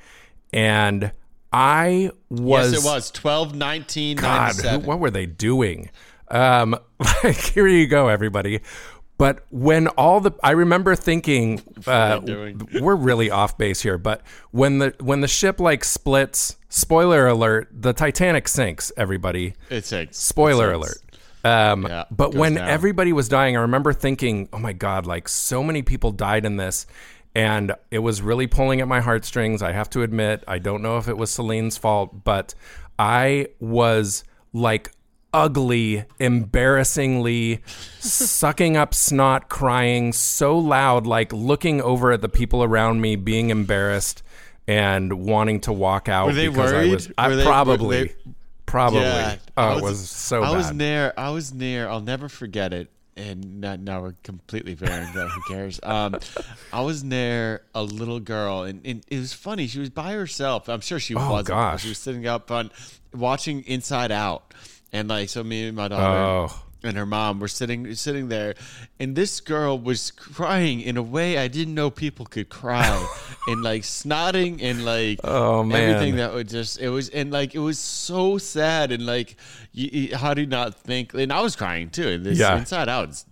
and I was. yes, it was 12 19 God, who, what were they doing? Um, like here you go, everybody. But when all the, I remember thinking, uh, we're really off base here. But when the when the ship like splits, spoiler alert, the Titanic sinks. Everybody, It sinks. Spoiler It alert. Um, Yeah, but when down. everybody was dying, I remember thinking, "Oh my god! Like so many people died in this," and it was really pulling at my heartstrings. I have to admit, I don't know if it was Celine's fault, but I was like ugly, embarrassingly sucking up snot, crying so loud, like looking over at the people around me, being embarrassed and wanting to walk out. Were they because I worried? was I they- probably. they- Probably. Yeah, oh, I it was so I bad. was near. I was near. I'll never forget it. And now, now we're completely varying. But who cares? Um, I was near a little girl, and, and it was funny. She was by herself. I'm sure she Oh, wasn't. gosh. She was sitting up on watching Inside Out, and like so, me and my daughter Oh. And her mom were sitting sitting there, and this girl was crying in a way I didn't know people could cry, and like snotting and like Oh, man. everything that would just it was and like it was so sad and like you, you- how do you not think and I was crying too and this Yeah. Inside Out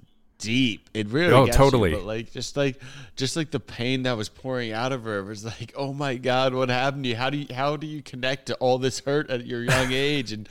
deep. It really Oh, you, totally. but like just like just like the pain that was pouring out of her it was like, oh my god, what happened to you? How do you how do you connect to all this hurt at your young age? And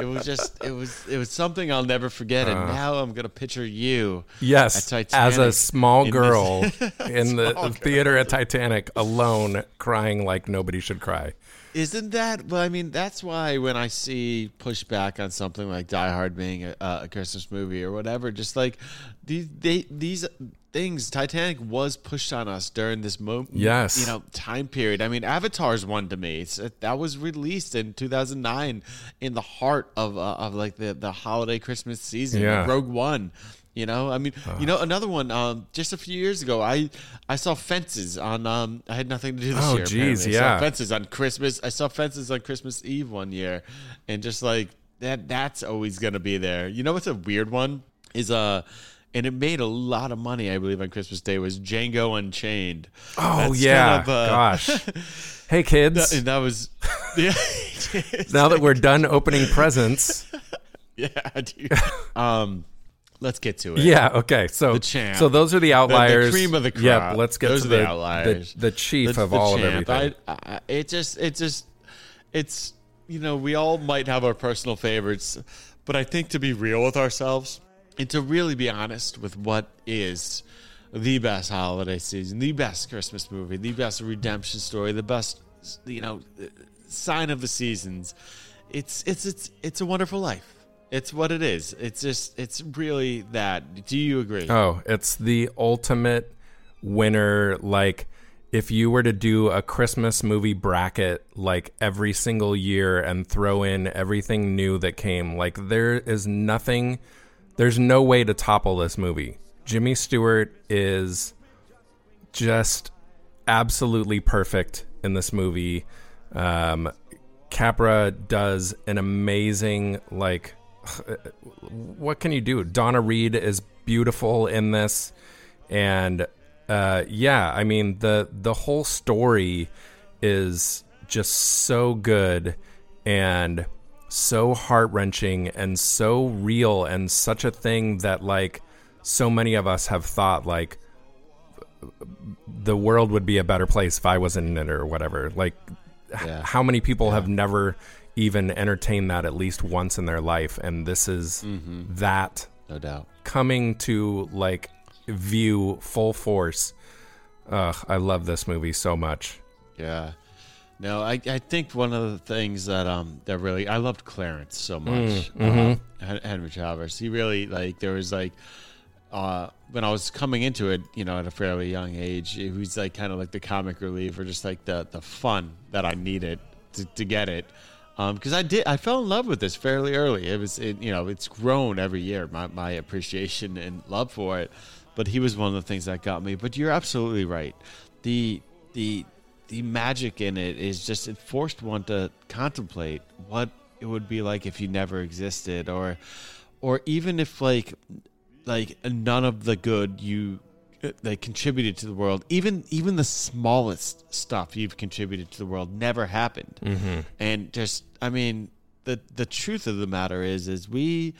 it was just it was it was something I'll never forget. And now I'm gonna picture you. Uh. Yes, as a small in girl this- in the Small theater at Titanic alone, crying like nobody should cry. Isn't that? Well, I mean, that's why when I see pushback on something like Die Hard being a, a Christmas movie or whatever, just like these they, these things, Titanic was pushed on us during this moment. Yes. you know, time period. I mean, Avatar's one to me. It's, that was released in 2009 in the heart of uh, of like the the holiday Christmas season. Yeah. Rogue One. You know, I mean, you know, another one. Um, just a few years ago, I I saw Fences on. Um, I had nothing to do this Oh, year. geez. I saw yeah. Fences on Christmas. I saw Fences on Christmas Eve one year, and just like that, that's always gonna be there. You know what's a weird one is uh and it made a lot of money, I believe, on Christmas Day. Was Django Unchained? Oh That's yeah, kind of, uh, gosh. Hey kids, and that was yeah. now that we're done opening presents, yeah, dude. Um, let's get to it. yeah, okay. So The champ. so those are the The- the outliers. cream of the crop. Yep, let's get Those to are the the, outliers. the the chief The- of the all champ. of everything. I, I, it just, it just, it's you know, we all might have our personal favorites, but I think to be real with ourselves and to really be honest with what is the best holiday season, the best Christmas movie, the best redemption story, the best, you know, sign of the seasons. It's it's it's it's a wonderful life. It's what it is. It's just it's really that. Do you agree? Oh, it's the ultimate winner. Like, if you were to do a Christmas movie bracket, like every single year, and throw in everything new that came, like, there is nothing, there's no way to topple this movie. Jimmy Stewart is just absolutely perfect in this movie. Um, Capra does an amazing, like, what can you do? Donna Reed is beautiful in this, and uh, yeah, I mean the the whole story is just so good and so heart wrenching and so real and such a thing that like so many of us have thought like the world would be a better place if I wasn't in it or whatever. Like, h- Yeah. how many people have never even entertain that at least once in their life? And this is that No doubt. coming to like view full force. Ugh, I love this movie so much. Yeah. No, I, I think one of the things that um that really I loved Clarence so much. Uh, Henry Travers. He really like there was like uh when I was coming into it, you know, at a fairly young age, he was like kind of like the comic relief or just like the the fun that I needed to, to get it. Um, because I did, I fell in love with this fairly early. It was, it, you know, it's grown every year. My my appreciation and love for it, but he was one of the things that got me. But you're absolutely right. The the the magic in it is just it forced one to contemplate what it would be like if you never existed, or or even if like like none of the good you like contributed to the world. Even even the smallest stuff you've contributed to the world never happened. And just i mean the the truth of the matter is is we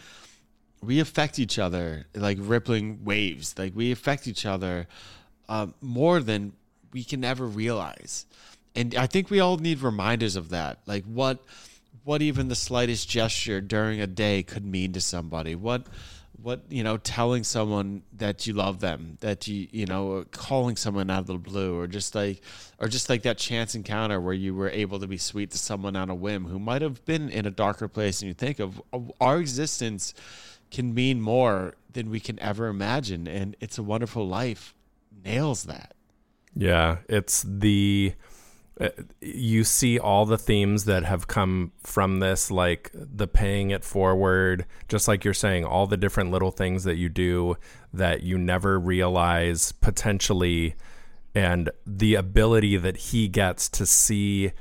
we affect each other like rippling waves. Like we affect each other um, more than we can ever realize. And i think we all need reminders of that. Like what what even the slightest gesture during a day could mean to somebody. What what you know telling someone that you love them that you you know calling someone out of the blue or just like or just like that chance encounter where you were able to be sweet to someone on a whim who might have been in a darker place and you think of our existence can mean more than we can ever imagine and it's a wonderful life. Nails that. Yeah, it's the you see all the themes that have come from this like the paying it forward just like you're saying all the different little things that you do that you never realize potentially and the ability that he gets to see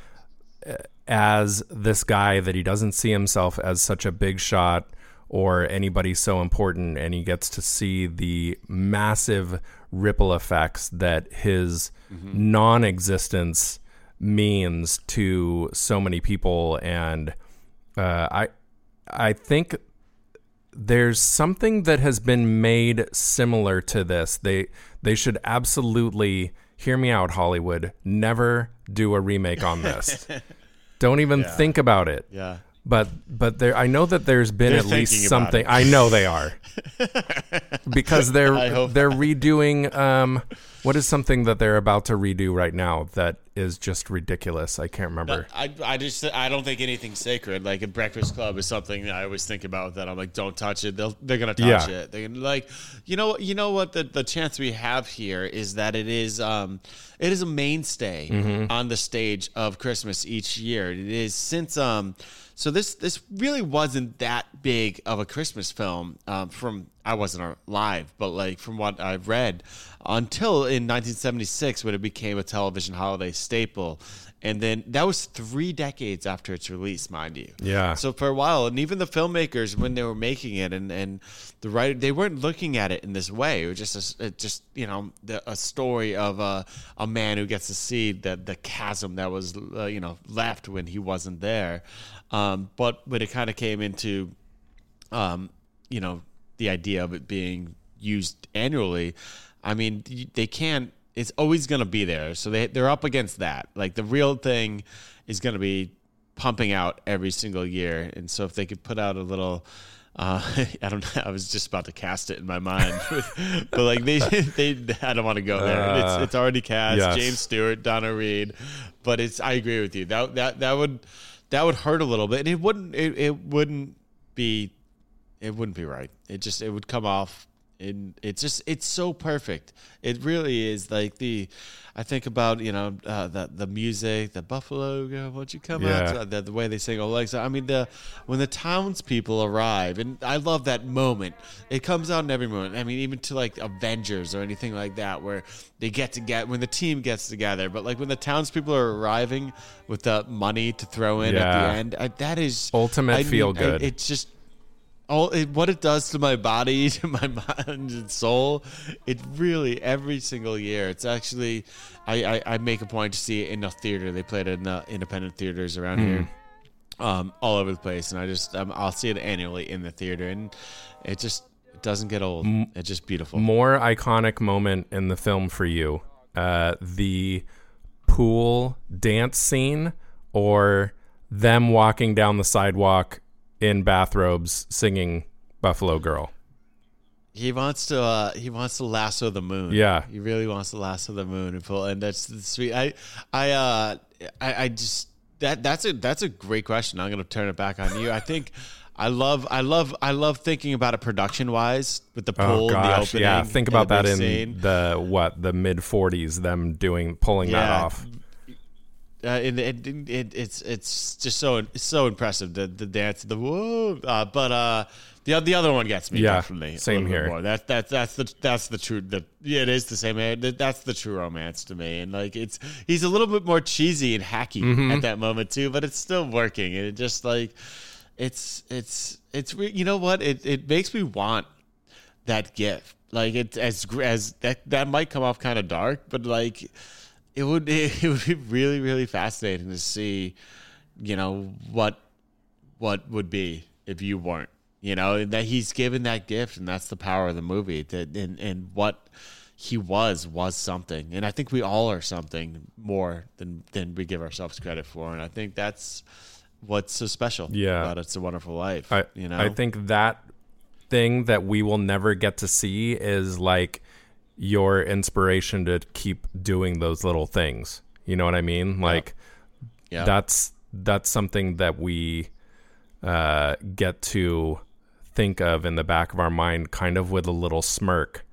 uh, as this guy that he doesn't see himself as such a big shot or anybody so important and he gets to see the massive ripple effects that his non-existence means to so many people and uh, i i think there's something that has been made similar to this. They they should absolutely hear me out, Hollywood. Never do a remake on this. Don't even think about it. Yeah. But but there, I know that there's been They're at least something. I know they are because they're they're redoing. Um, what is something that they're about to redo right now that is just ridiculous? I can't remember. I, I just I don't think anything's sacred. Like a Breakfast Club is something that I always think about. That I'm like, don't touch it. They'll they're gonna touch Yeah. it. They're like, you know you know what the the chance we have here is that it is um it is a mainstay Mm-hmm. on the stage of Christmas each year. It is since um so this this really wasn't that big of a Christmas film um, from I wasn't alive, but like from what I've read until in 1976 when it became a television holiday staple. And then that was three decades after its release, mind you. Yeah. So for a while, and even the filmmakers when they were making it, and, and the writer, they weren't looking at it in this way. It was just a, it just you know the, a story of a a man who gets to see the the chasm that was uh, you know left when he wasn't there. Um, but when it kind of came into um, you know, the idea of it being used annually, I mean, they can't. It's always going to be there, so they they're up against that. Like the real thing is going to be pumping out every single year, and so if they could put out a little. Uh, I don't know. I was just about to cast it in my mind, but like they, they, I don't want to go there. Uh, it's, it's already cast. yes. James Stewart, Donna Reed, but it's. I agree with you. That that that would that would hurt a little bit, and it wouldn't. It, it wouldn't be it wouldn't be right. It just it would come off and it's just it's so perfect. It really is like the I think about, you know, uh, the the music, the Buffalo girl, won't you come Yeah. out? The, the way they sing Alexa. I mean the when the townspeople arrive and I love that moment. It comes out in every moment. I mean even to like Avengers or anything like that where they get to get when the team gets together. But like when the townspeople are arriving with the money to throw in at the end, I, that is Ultimate I feel I- good. it's just all it, what it does to my body, to my mind and soul. It really every single year. It's actually I, I, I make a point to see it in a theater. They played it in the independent theaters around here, um, all over the place, and I just um, I'll see it annually in the theater, and it just it doesn't get old. It's just beautiful. More iconic moment in the film for you: uh, the pool dance scene, or them walking down the sidewalk in bathrobes singing "Buffalo Girl." He wants to. Uh, he wants to lasso the moon. Yeah. he really wants to lasso the moon and pull. And that's the sweet. I, I, uh, I, I just that that's a that's a great question. I'm gonna turn it back on you. I think. I love, I love, I love thinking about it production wise with the Oh pool, the gosh, opening. yeah. Think about that in scene. the what the mid '40s. Them doing pulling that off. Uh, it, it, it's it's just so it's so impressive the the dance the whoa uh, but uh the the other one gets me Yeah, definitely same here. more. That's that's that's the that's the true the yeah it is the same uh, that's the true romance to me and like it's he's a little bit more cheesy and hacky Mm-hmm. at that moment too but it's still working and it just like it's it's it's you know what it it makes me want that gift. Like it's as as that that might come off kind of dark, but like it would it, would be really really fascinating to see, you know what what would be if you weren't. You know that he's given that gift, and that's the power of the movie. That and and what he was was something, and I think we all are something more than than we give ourselves credit for, and I think that's what's so special Yeah. about It's a Wonderful Life. I you know, I think that thing that we will never get to see is like your inspiration to keep doing those little things. You know what I mean? Like yeah. that's that's something that we uh, get to think of in the back of our mind, kind of with a little smirk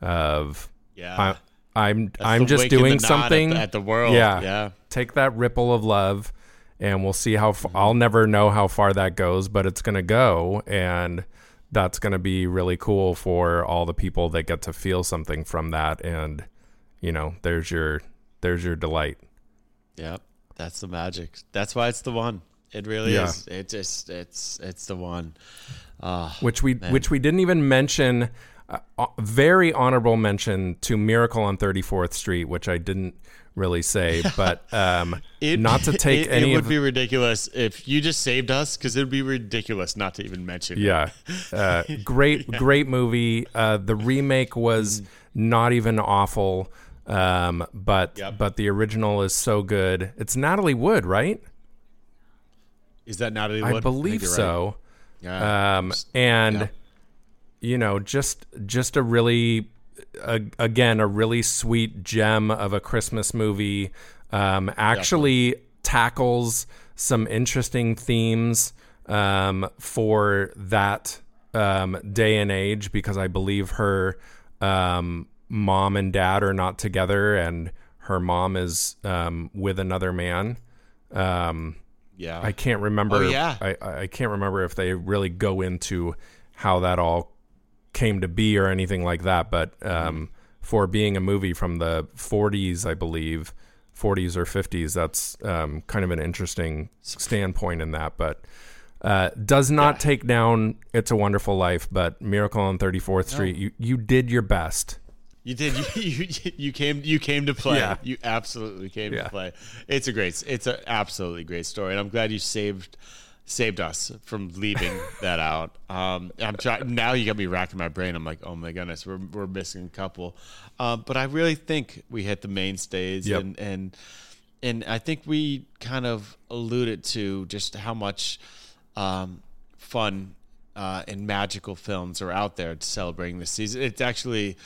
of yeah. I, I'm That's I'm just doing something at the, at the world. Yeah. yeah. take that ripple of love and we'll see how I'll never know how far that goes but it's going to go and that's going to be really cool for all the people that get to feel something from that and you know there's your there's your delight Yep, that's the magic. That's why it's the one. It really Yeah. is. It just it's it's the one. Ah, which we which we didn't even mention uh, uh, very honorable mention to Miracle on 34th Street which I didn't really say. But um, It- not to take it, any it would of be ridiculous if you just saved us because it would be ridiculous not to even mention. Yeah, uh, great, great movie. Uh, the remake was not even awful, um, but Yep. but the original is so good. It's Natalie Wood, right? Is that Natalie Wood? I believe think you're right. so. Yeah. Um, and yeah. you know, just just a really, a, again, a really sweet gem of a Christmas movie. Um, actually tackles some interesting themes um, for that um, day and age because I believe her um, mom and dad are not together, and her mom is um, with another man. Um, yeah. I can't remember. Oh, yeah. I I can't remember if they really go into how that all came to be or anything like that. But um, for being a movie from the 40s, I believe, 40s or 50s, that's um, kind of an interesting standpoint in that. But uh, does not take down "It's a Wonderful Life," but "Miracle on 34th Street," you you did your best. You did. You, you you came you came to play. Yeah. You absolutely came Yeah. to play. It's a great. It's an absolutely great story, and I'm glad you saved saved us from leaving that out. Um, I'm trying now. You got me racking my brain. I'm like, oh my goodness, we're we're missing a couple. Um, but I really think we hit the mainstays, Yep. and and and I think we kind of alluded to just how much um, fun uh, and magical films are out there celebrating this season. It's actually,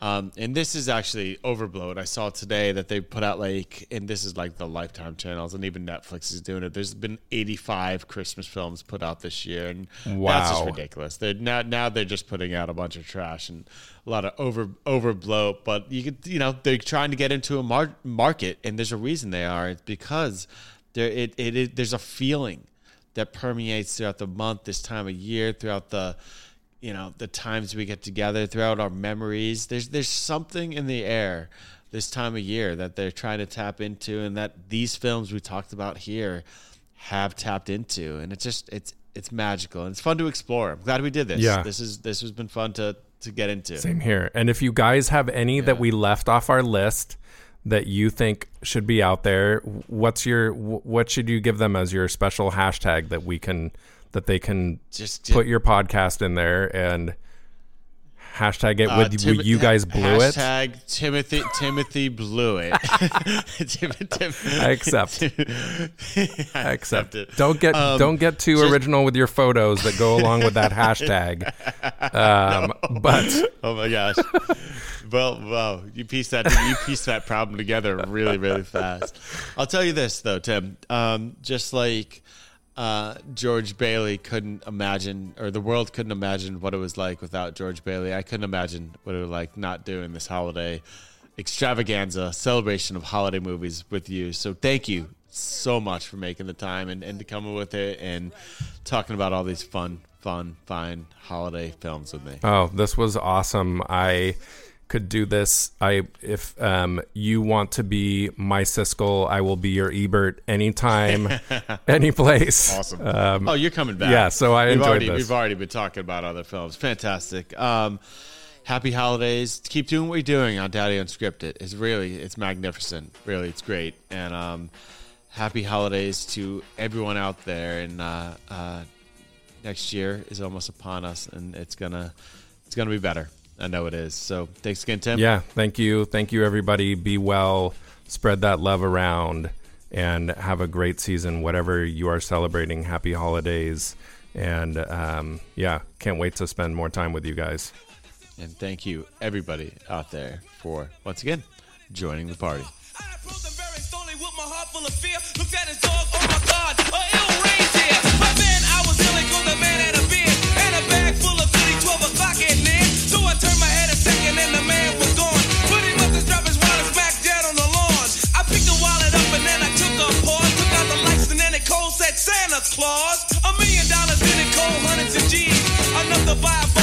um, and this is actually overblown. I saw today that they put out like, and this is like the Lifetime channels, and even Netflix is doing it. There's been 85 Christmas films put out this year, and that's just ridiculous. They're now now they're just putting out a bunch of trash and a lot of over overblow. But you could, you know, they're trying to get into a mar- market, and there's a reason they are. It's because there it, it, it there's a feeling that permeates throughout the month, this time of year, throughout the you know the times we get together, throughout our memories. There's there's something in the air this time of year that they're trying to tap into, and that these films we talked about here have tapped into, and it's just it's it's magical and it's fun to explore. I'm glad we did this. Yeah. this is this has been fun to to get into. Same here. And if you guys have any that we left off our list that you think should be out there, what's your what should you give them as your special hashtag that we can that they can Just- put your podcast in there and hashtag it Uh, with Tim- you guys blew it. Hashtag Timothy Timothy blew it. Tim- Tim- I accept. I Accept it. Don't get Um, don't get too just- original with your photos that go along with that hashtag. Um, But Oh my gosh. well, well, you pieced that you pieced that problem together really, really fast. I'll tell you this though, Tim. Um, just like uh, George Bailey couldn't imagine, or the world couldn't imagine what it was like without George Bailey. I couldn't imagine what it was like not doing this holiday extravaganza celebration of holiday movies with you. So thank you so much for making the time and, and coming with it and talking about all these fun, fun, fine holiday films with me. Oh, this was awesome. I could do this. I if um, you want to be my Siskel, I will be your Ebert anytime, any place. Awesome. Um, oh, you're coming back. yeah, so I we've enjoyed already, this. We've already been talking about other films. Fantastic. Um, happy holidays. Keep doing what you're doing on Daddy Unscripted. It's really, it's magnificent. Really, it's great. And um, happy holidays to everyone out there. And uh, uh, next year is almost upon us, and it's gonna, it's gonna be better. I know it is. So thanks again, Tim. yeah, thank you, thank you, everybody. Be well, spread that love around, and have a great season. Whatever you are celebrating, happy holidays. And um, yeah, can't wait to spend more time with you guys. And thank you, everybody out there, for once again joining the party. Santa Claus. A million dollars in it, cold hundreds of G's. Enough to buy a.